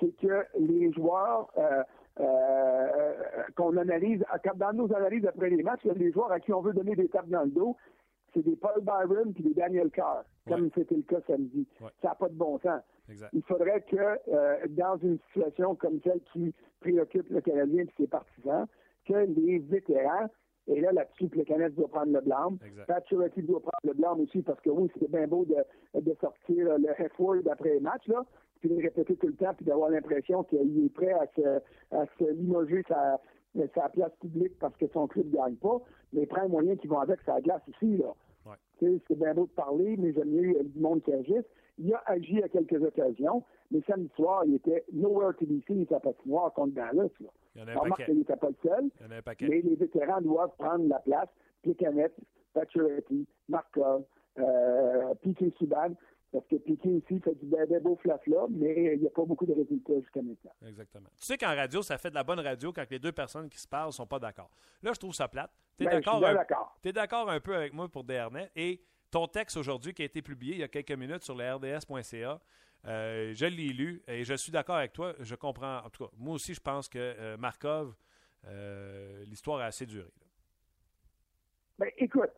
c'est que les joueurs. Euh, euh, qu'on analyse, dans nos analyses après les matchs, les joueurs à qui on veut donner des tapes dans le dos, c'est des Paul Byron puis des Daniel Carr, comme c'était le cas samedi. Ça n'a pas de bon sens. Il faudrait que, euh, dans une situation comme celle qui préoccupe le Canadien et ses partisans, que les vétérans, et là, là-dessus, le Canadien doit prendre le blâme. Pat doit prendre le blâme aussi, parce que oui, c'est bien beau de, de sortir le F-word après les matchs, là, puis de le répéter tout le temps, puis d'avoir l'impression qu'il est prêt à se, à se limoger sa, sa place publique parce que son club ne gagne pas, mais il prend un moyen qui vont avec sa glace aussi, là. C'est bien beau de parler, mais j'aime mieux du monde qui agisse. Il a agi à quelques occasions, mais samedi soir, il était nowhere to be seen sa patinoire contre Dallas. Là. Il y en a un paquet. qu'il n'était pas le seul, Il y en a un paquet. mais les vétérans doivent prendre la place. Picanet, Pacioretty, Markov, euh, Piquet Subban, parce que Piquet ici fait du beau flaf-là, mais il n'y a pas beaucoup de résultats jusqu'à maintenant. Exactement. Tu sais qu'en radio, ça fait de la bonne radio quand les deux personnes qui se parlent ne sont pas d'accord. Là, je trouve ça plate. Tu es Ben, d'accord un... d'accord un peu avec moi pour Dernay et ton texte aujourd'hui qui a été publié il y a quelques minutes sur le rds.ca, euh, je l'ai lu et je suis d'accord avec toi. Je comprends. En tout cas, moi aussi, je pense que euh, Markov, euh, l'histoire a assez duré. là. Ben, écoute,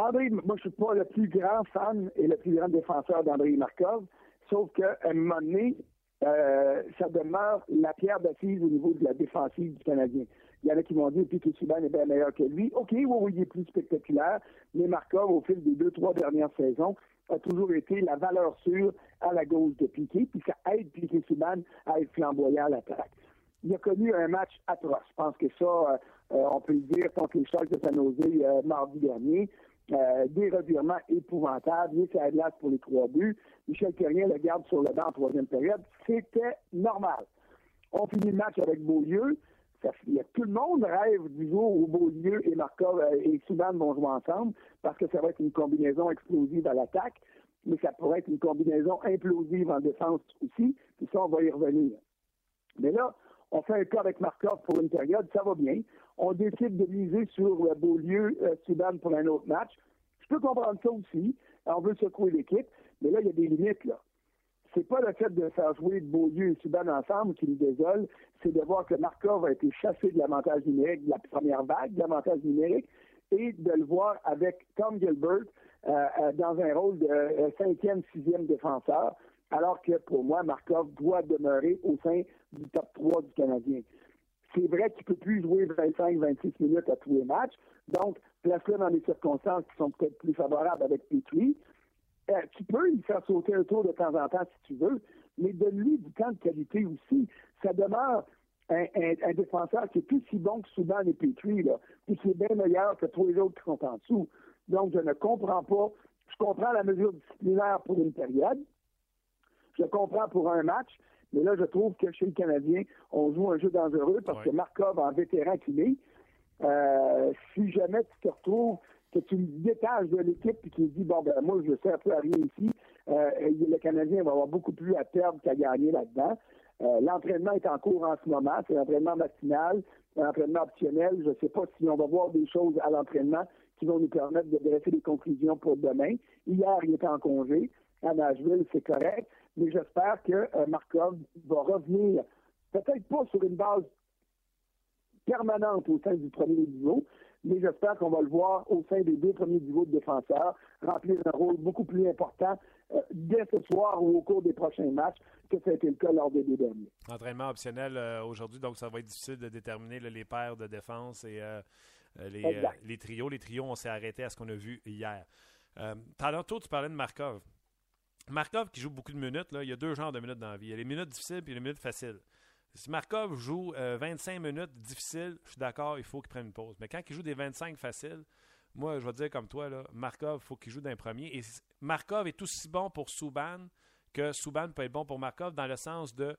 André, moi, je suis pas le plus grand fan et le plus grand défenseur d'André Markov, sauf qu'à un moment donné, euh, ça demeure la pierre d'assise au niveau de la défensive du Canadien. Il y en a qui vont dire que Subban est bien meilleur que lui. OK, oui, oui, il est plus spectaculaire, mais Markov, au fil des deux, trois dernières saisons, a toujours été la valeur sûre à la gauche de Piquet, puis ça aide Piquet Subban à être flamboyant à l'attaque. Il a connu un match atroce. Je pense que ça, euh, euh, on peut le dire contre les Sharks de San Jose mardi dernier. Euh, des revirements épouvantables, il est pour les trois buts. Michel Terrien le garde sur le banc en troisième période. C'était normal. On finit le match avec Beaulieu. Tout le monde rêve du jour où Beaulieu et Markov euh, et Subban vont jouer ensemble parce que ça va être une combinaison explosive à l'attaque, mais ça pourrait être une combinaison implosive en défense aussi. Puis ça, on va y revenir. Mais là, on fait un cas avec Markov pour une période, ça va bien. On décide de miser sur Beaulieu euh, pour un autre match. Je peux comprendre ça aussi. On veut secouer l'équipe, mais là, il y a des limites, là. C'est pas le fait de faire jouer Beaulieu et Subban ensemble qui me désole, c'est de voir que Markov a été chassé de l'avantage numérique, de la première vague de l'avantage numérique, et de le voir avec Tom Gilbert euh, euh, dans un rôle de euh, cinquième, sixième défenseur, alors que pour moi, Markov doit demeurer au sein du top 3 du Canadien. C'est vrai qu'il ne peut plus jouer 25-26 minutes à tous les matchs, donc place-le dans des circonstances qui sont peut-être plus favorables avec Petrie. Euh, tu peux lui faire sauter un tour de temps en temps si tu veux, mais donne-lui du temps de qualité aussi. Ça demeure un, un- un défenseur qui est plus si bon que Souban et Petrie, là, puis qui bien meilleur que tous les autres qui sont en dessous. Donc, je ne comprends pas. Je comprends la mesure disciplinaire pour une période. Je comprends pour un match, mais là, je trouve que chez le Canadien, on joue un jeu dangereux parce Ouais. que Markov, en vétéran qu'il est, euh, si jamais tu te retrouves, que tu le détaches de l'équipe et qu'il dit, bon, ben moi, je sais un peu à rien ici, euh, le Canadien va avoir beaucoup plus à perdre qu'à gagner là-dedans. Euh, l'entraînement est en cours en ce moment, c'est l'entraînement matinal, un entraînement optionnel. Je ne sais pas si on va voir des choses à l'entraînement qui vont nous permettre de dresser des conclusions pour demain. Hier, il était en congé à Nashville, c'est correct, mais j'espère que euh, Markov va revenir, peut-être pas sur une base permanente au sein du premier niveau, mais j'espère qu'on va le voir au sein des deux premiers niveaux de défenseurs remplir un rôle beaucoup plus important euh, dès ce soir ou au cours des prochains matchs que ça a été le cas lors des deux derniers. Entraînement optionnel euh, aujourd'hui, donc ça va être difficile de déterminer les paires de défense et les, les, trios. Les trios, on s'est arrêté à ce qu'on a vu hier. Euh, tantôt, tu parlais de Markov. Markov qui joue beaucoup de minutes, il y a deux genres de minutes dans la vie. Il y a les minutes difficiles et les minutes faciles. Si Markov joue 25 euh, minutes difficiles, je suis d'accord, il faut qu'il prenne une pause. Mais quand il joue des 25 faciles, moi, je vais dire comme toi, Markov, il faut qu'il joue d'un premier. Et Markov est aussi bon pour Souban que Souban peut être bon pour Markov dans le sens de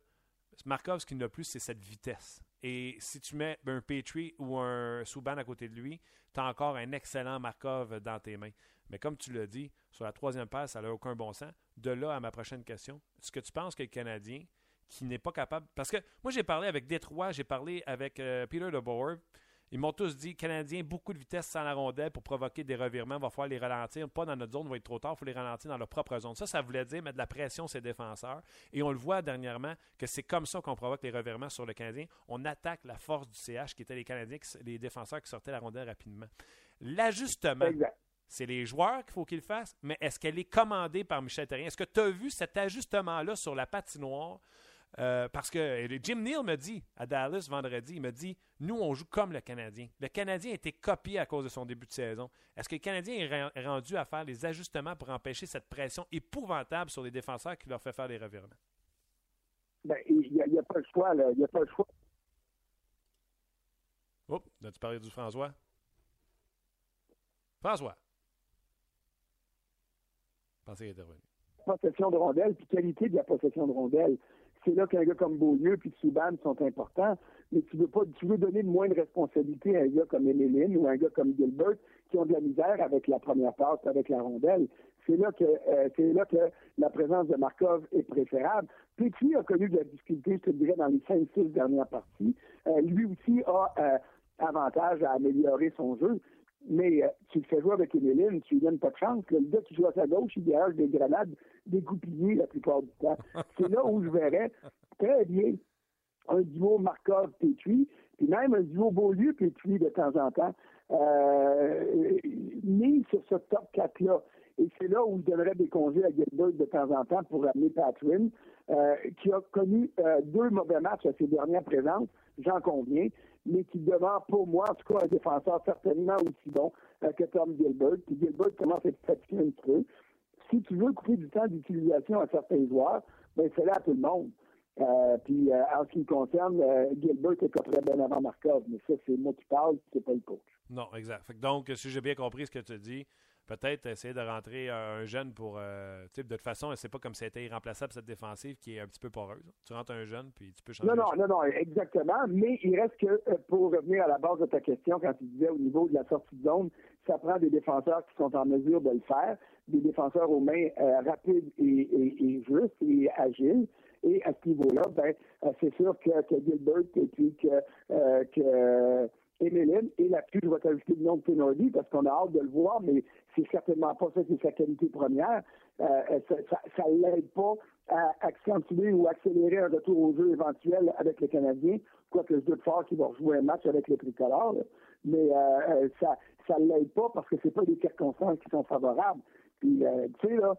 Markov, ce qu'il n'a plus, c'est cette vitesse. Et si tu mets un Petrie ou un Souban à côté de lui, tu as encore un excellent Markov dans tes mains. Mais comme tu l'as dit, sur la troisième passe, ça n'a aucun bon sens. De là à ma prochaine question, est-ce que tu penses que le Canadien, qui n'est pas capable. Parce que moi, j'ai parlé avec Détroit, j'ai parlé avec euh, Peter DeBoer. Ils m'ont tous dit Canadien, beaucoup de vitesse sans la rondelle pour provoquer des revirements. Il va falloir les ralentir. Pas dans notre zone, va être trop tard. Il faut les ralentir dans leur propre zone. Ça, ça voulait dire mettre de la pression sur ses défenseurs. Et on le voit dernièrement que c'est comme ça qu'on provoque les revirements sur le Canadien. On attaque la force du CH qui était les Canadiens, les défenseurs qui sortaient la rondelle rapidement. L'ajustement c'est les joueurs qu'il faut qu'ils fassent, mais est-ce qu'elle est commandée par Michel Terrien? Est-ce que tu as vu cet ajustement-là sur la patinoire? Euh, parce que Jim Neal me dit à Dallas vendredi, il me dit Nous, on joue comme le Canadien. Le Canadien a été copié à cause de son début de saison. Est-ce que le Canadien est rendu à faire les ajustements pour empêcher cette pression épouvantable sur les défenseurs qui leur fait faire des revirements? Ben, il n'y a, pas le choix, là. Il n'y a pas le choix. Oups, as-tu parlé du François? François. Possession de rondelle, puis qualité de la possession de rondelle. C'est là qu'un gars comme Beaulieu puis Souban sont importants, mais tu veux pas, tu veux donner moins de responsabilité à un gars comme Emeline ou un gars comme Gilbert qui ont de la misère avec la première passe, avec la rondelle. C'est là que euh, c'est là que la présence de Markov est préférable. Petit a connu de la difficulté, je te dirais, dans les 5-6 dernières parties. Euh, lui aussi a euh, avantage à améliorer son jeu. Mais euh, tu le fais jouer avec Emeline, tu lui donnes pas de chance. Le gars qui joue à sa gauche, il dégage des grenades dégoupillées la plupart du temps. C'est là où je verrais très bien un duo Markov-Petrie, puis même un duo Beaulieu-Petrie de temps en temps, euh, mis sur ce top 4-là. Et c'est là où je donnerais des congés à Gilbert de temps en temps pour amener Patrin, euh, qui a connu euh, deux mauvais matchs à ses dernières présences, j'en conviens, mais qui demeure pour moi, en tout cas, un défenseur certainement aussi bon euh, que Tom Gilbert. Puis Gilbert commence à être fatigué un peu. Si tu veux couper du temps d'utilisation à certains joueurs, ben c'est là à tout le monde. Euh, puis euh, en ce qui me concerne, Gilbert est très bien avant Markov, mais ça, c'est moi qui parle, c'est pas le coach. Non, exact. donc, si j'ai bien compris ce que tu dis, peut-être essayer de rentrer un jeune pour. Euh, de toute façon, c'est pas comme si c'était irremplaçable cette défensive qui est un petit peu poreuse. Tu rentres un jeune, puis tu peux changer. Non, non, non, non, exactement. Mais il reste que, euh, pour revenir à la base de ta question, quand tu disais au niveau de la sortie de zone, ça prend des défenseurs qui sont en mesure de le faire, des défenseurs aux mains euh, rapides et, justes et agiles. Et à ce niveau-là, ben, c'est sûr que, Gilbert et puis que, que Emeline et la plus t'ajouter le nom de Tenordi parce qu'on a hâte de le voir, mais c'est certainement pas ça qui est sa qualité première. Euh, euh, ça ne l'aide pas à accentuer ou accélérer un retour au jeu éventuel avec les Canadiens, quoique je doute fort qu'il va jouer un match avec les tricolores. Mais euh, ça ça ne l'aide pas parce que c'est pas des circonstances qui sont favorables. Puis, tu sais, là,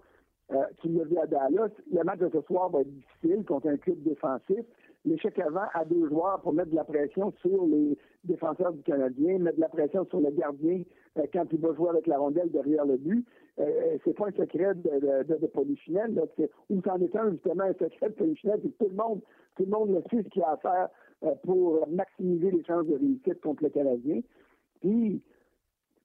tu l'as vu à Dallas, le match de ce soir va être difficile contre un club défensif l'échec avant à deux joueurs pour mettre de la pression sur les défenseurs du Canadien, mettre de la pression sur le gardien euh, quand il va jouer avec la rondelle derrière le but. Euh, euh c'est pas un secret de, de, de, Polichinelle, là, ou c'en est un justement un secret de Polichinelle, c'est tout le monde, tout le monde le sait ce qu'il a à faire euh, pour maximiser les chances de réussite contre le Canadien. Puis,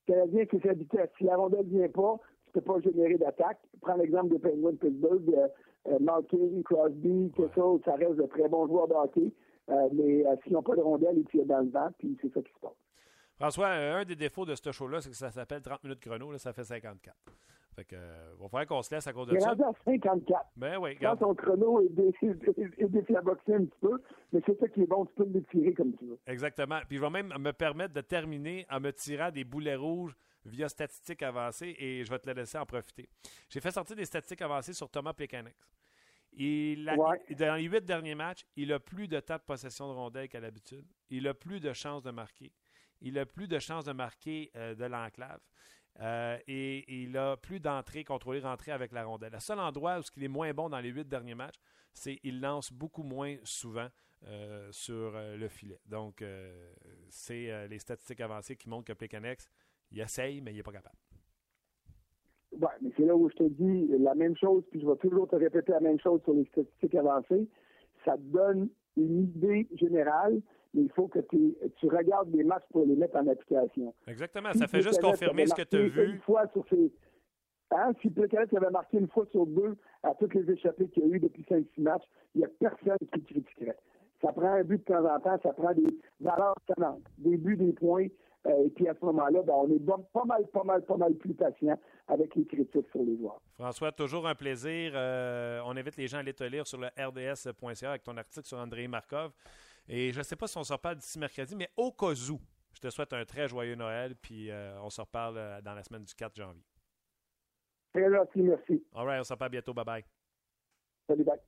le Canadien, c'est sa. Si la rondelle ne vient pas, pas générer d'attaque. Prends l'exemple de Penguin de Pittsburgh. Euh, Malkin, Crosby, Kessel, ça reste de très bons joueurs de hockey. Euh, mais euh, s'ils n'ont pas de rondelle, ils tirent dans le vent, puis c'est ça qui se passe. François, un des défauts de ce show-là, c'est que ça s'appelle 30 minutes chrono, là, ça fait 54. Fait que, euh, va falloir qu'on se laisse à cause de ça. Il est à 54. Ben oui, Quand ton chrono est, dé est déflaboxé un petit peu, mais c'est ça qui est bon, tu peux le tirer comme tu veux. Exactement. Puis je vais même me permettre de terminer en me tirant des boulets rouges via statistiques avancées et je vais te la laisser en profiter. J'ai fait sortir des statistiques avancées sur Thomas. Il a, Dans les huit derniers matchs, il a plus de temps de possession de rondelles qu'à l'habitude. Il a plus de chances de marquer. Il a plus de chances de marquer euh, de l'enclave. Euh, et, il a plus d'entrées contrôlées, rentrées avec la rondelle. Le seul endroit où il est moins bon dans les huit derniers matchs, c'est qu'il lance beaucoup moins souvent euh, sur le filet. Donc, c'est les statistiques avancées qui montrent que Plekanex, il essaye, mais il n'est pas capable. Oui, mais c'est là où je te dis la même chose, puis je vais toujours te répéter la même chose sur les statistiques avancées. Ça te donne une idée générale, mais il faut que tu regardes les matchs pour les mettre en application. Exactement, ça fait juste confirmer ce que tu as vu. Une fois sur ces... hein? Si Plecanet avait marqué une fois sur deux à toutes les échappées qu'il y a eu depuis 5-6 matchs, il n'y a personne qui critiquerait. Ça prend un but de temps en temps, ça prend des valeurs sonnantes, des buts, des points, euh, et puis à ce moment-là, ben, on est pas mal, pas mal, pas mal plus patient avec les critiques sur les joueurs. François, toujours un plaisir. Euh, on invite les gens à aller te lire sur le rds.ca avec ton article sur André Markov. Et je ne sais pas si on se reparle d'ici mercredi, mais au cas où, je te souhaite un très joyeux Noël, puis euh, on se reparle dans la semaine du 4 janvier. Très gentil, merci. All right, on se reparle bientôt. Bye-bye. Salut, bye.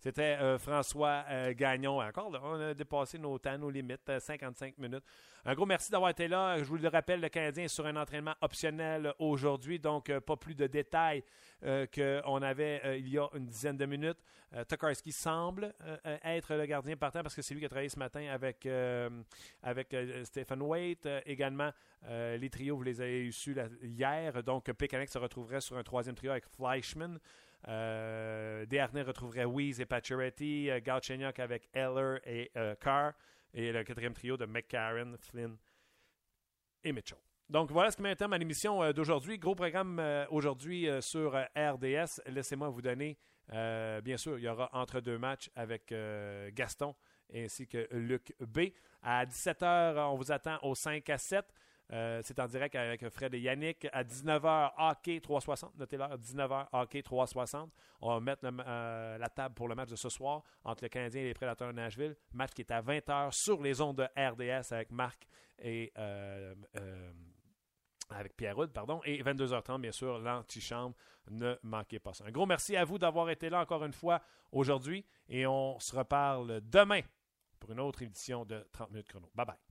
C'était euh, François euh, Gagnon. Encore, on a dépassé nos temps, nos limites, 55 euh, minutes. Un gros merci d'avoir été là. Je vous le rappelle, le Canadien est sur un entraînement optionnel aujourd'hui, donc pas plus de détails qu'on avait il y a une dizaine de minutes. Tokarski semble être le gardien partant parce que c'est lui qui a travaillé ce matin avec, avec Stephen Waite. également, les trios, vous les avez su hier. Donc, Pécanic se retrouverait sur un troisième trio avec Fleischmann. Euh, retrouverait Weeze et Pacioretty, euh, avec Eller et euh, Carr, et le quatrième trio de McCarron, Flynn et Mitchell. Donc voilà ce qui m'intéresse à l'émission d'aujourd'hui. Gros programme aujourd'hui sur RDS. Laissez-moi vous donner, bien sûr, il y aura entre deux matchs avec Gaston ainsi que Luc B. À 17h, on vous attend au 5 à 7. Euh, c'est en direct avec Fred et Yannick. À 19h, hockey 360. Notez l'heure, 19h, hockey 360. On va mettre euh, la table pour le match de ce soir entre le Canadien et les Prédateurs de Nashville. Match qui est à 20h sur les ondes de RDS avec Marc et euh, avec Pierre pardon. Et 22h30, bien sûr, l'antichambre. Ne manquez pas ça. Un gros merci à vous d'avoir été là encore une fois aujourd'hui. Et on se reparle demain pour une autre édition de 30 minutes chrono. Bye bye.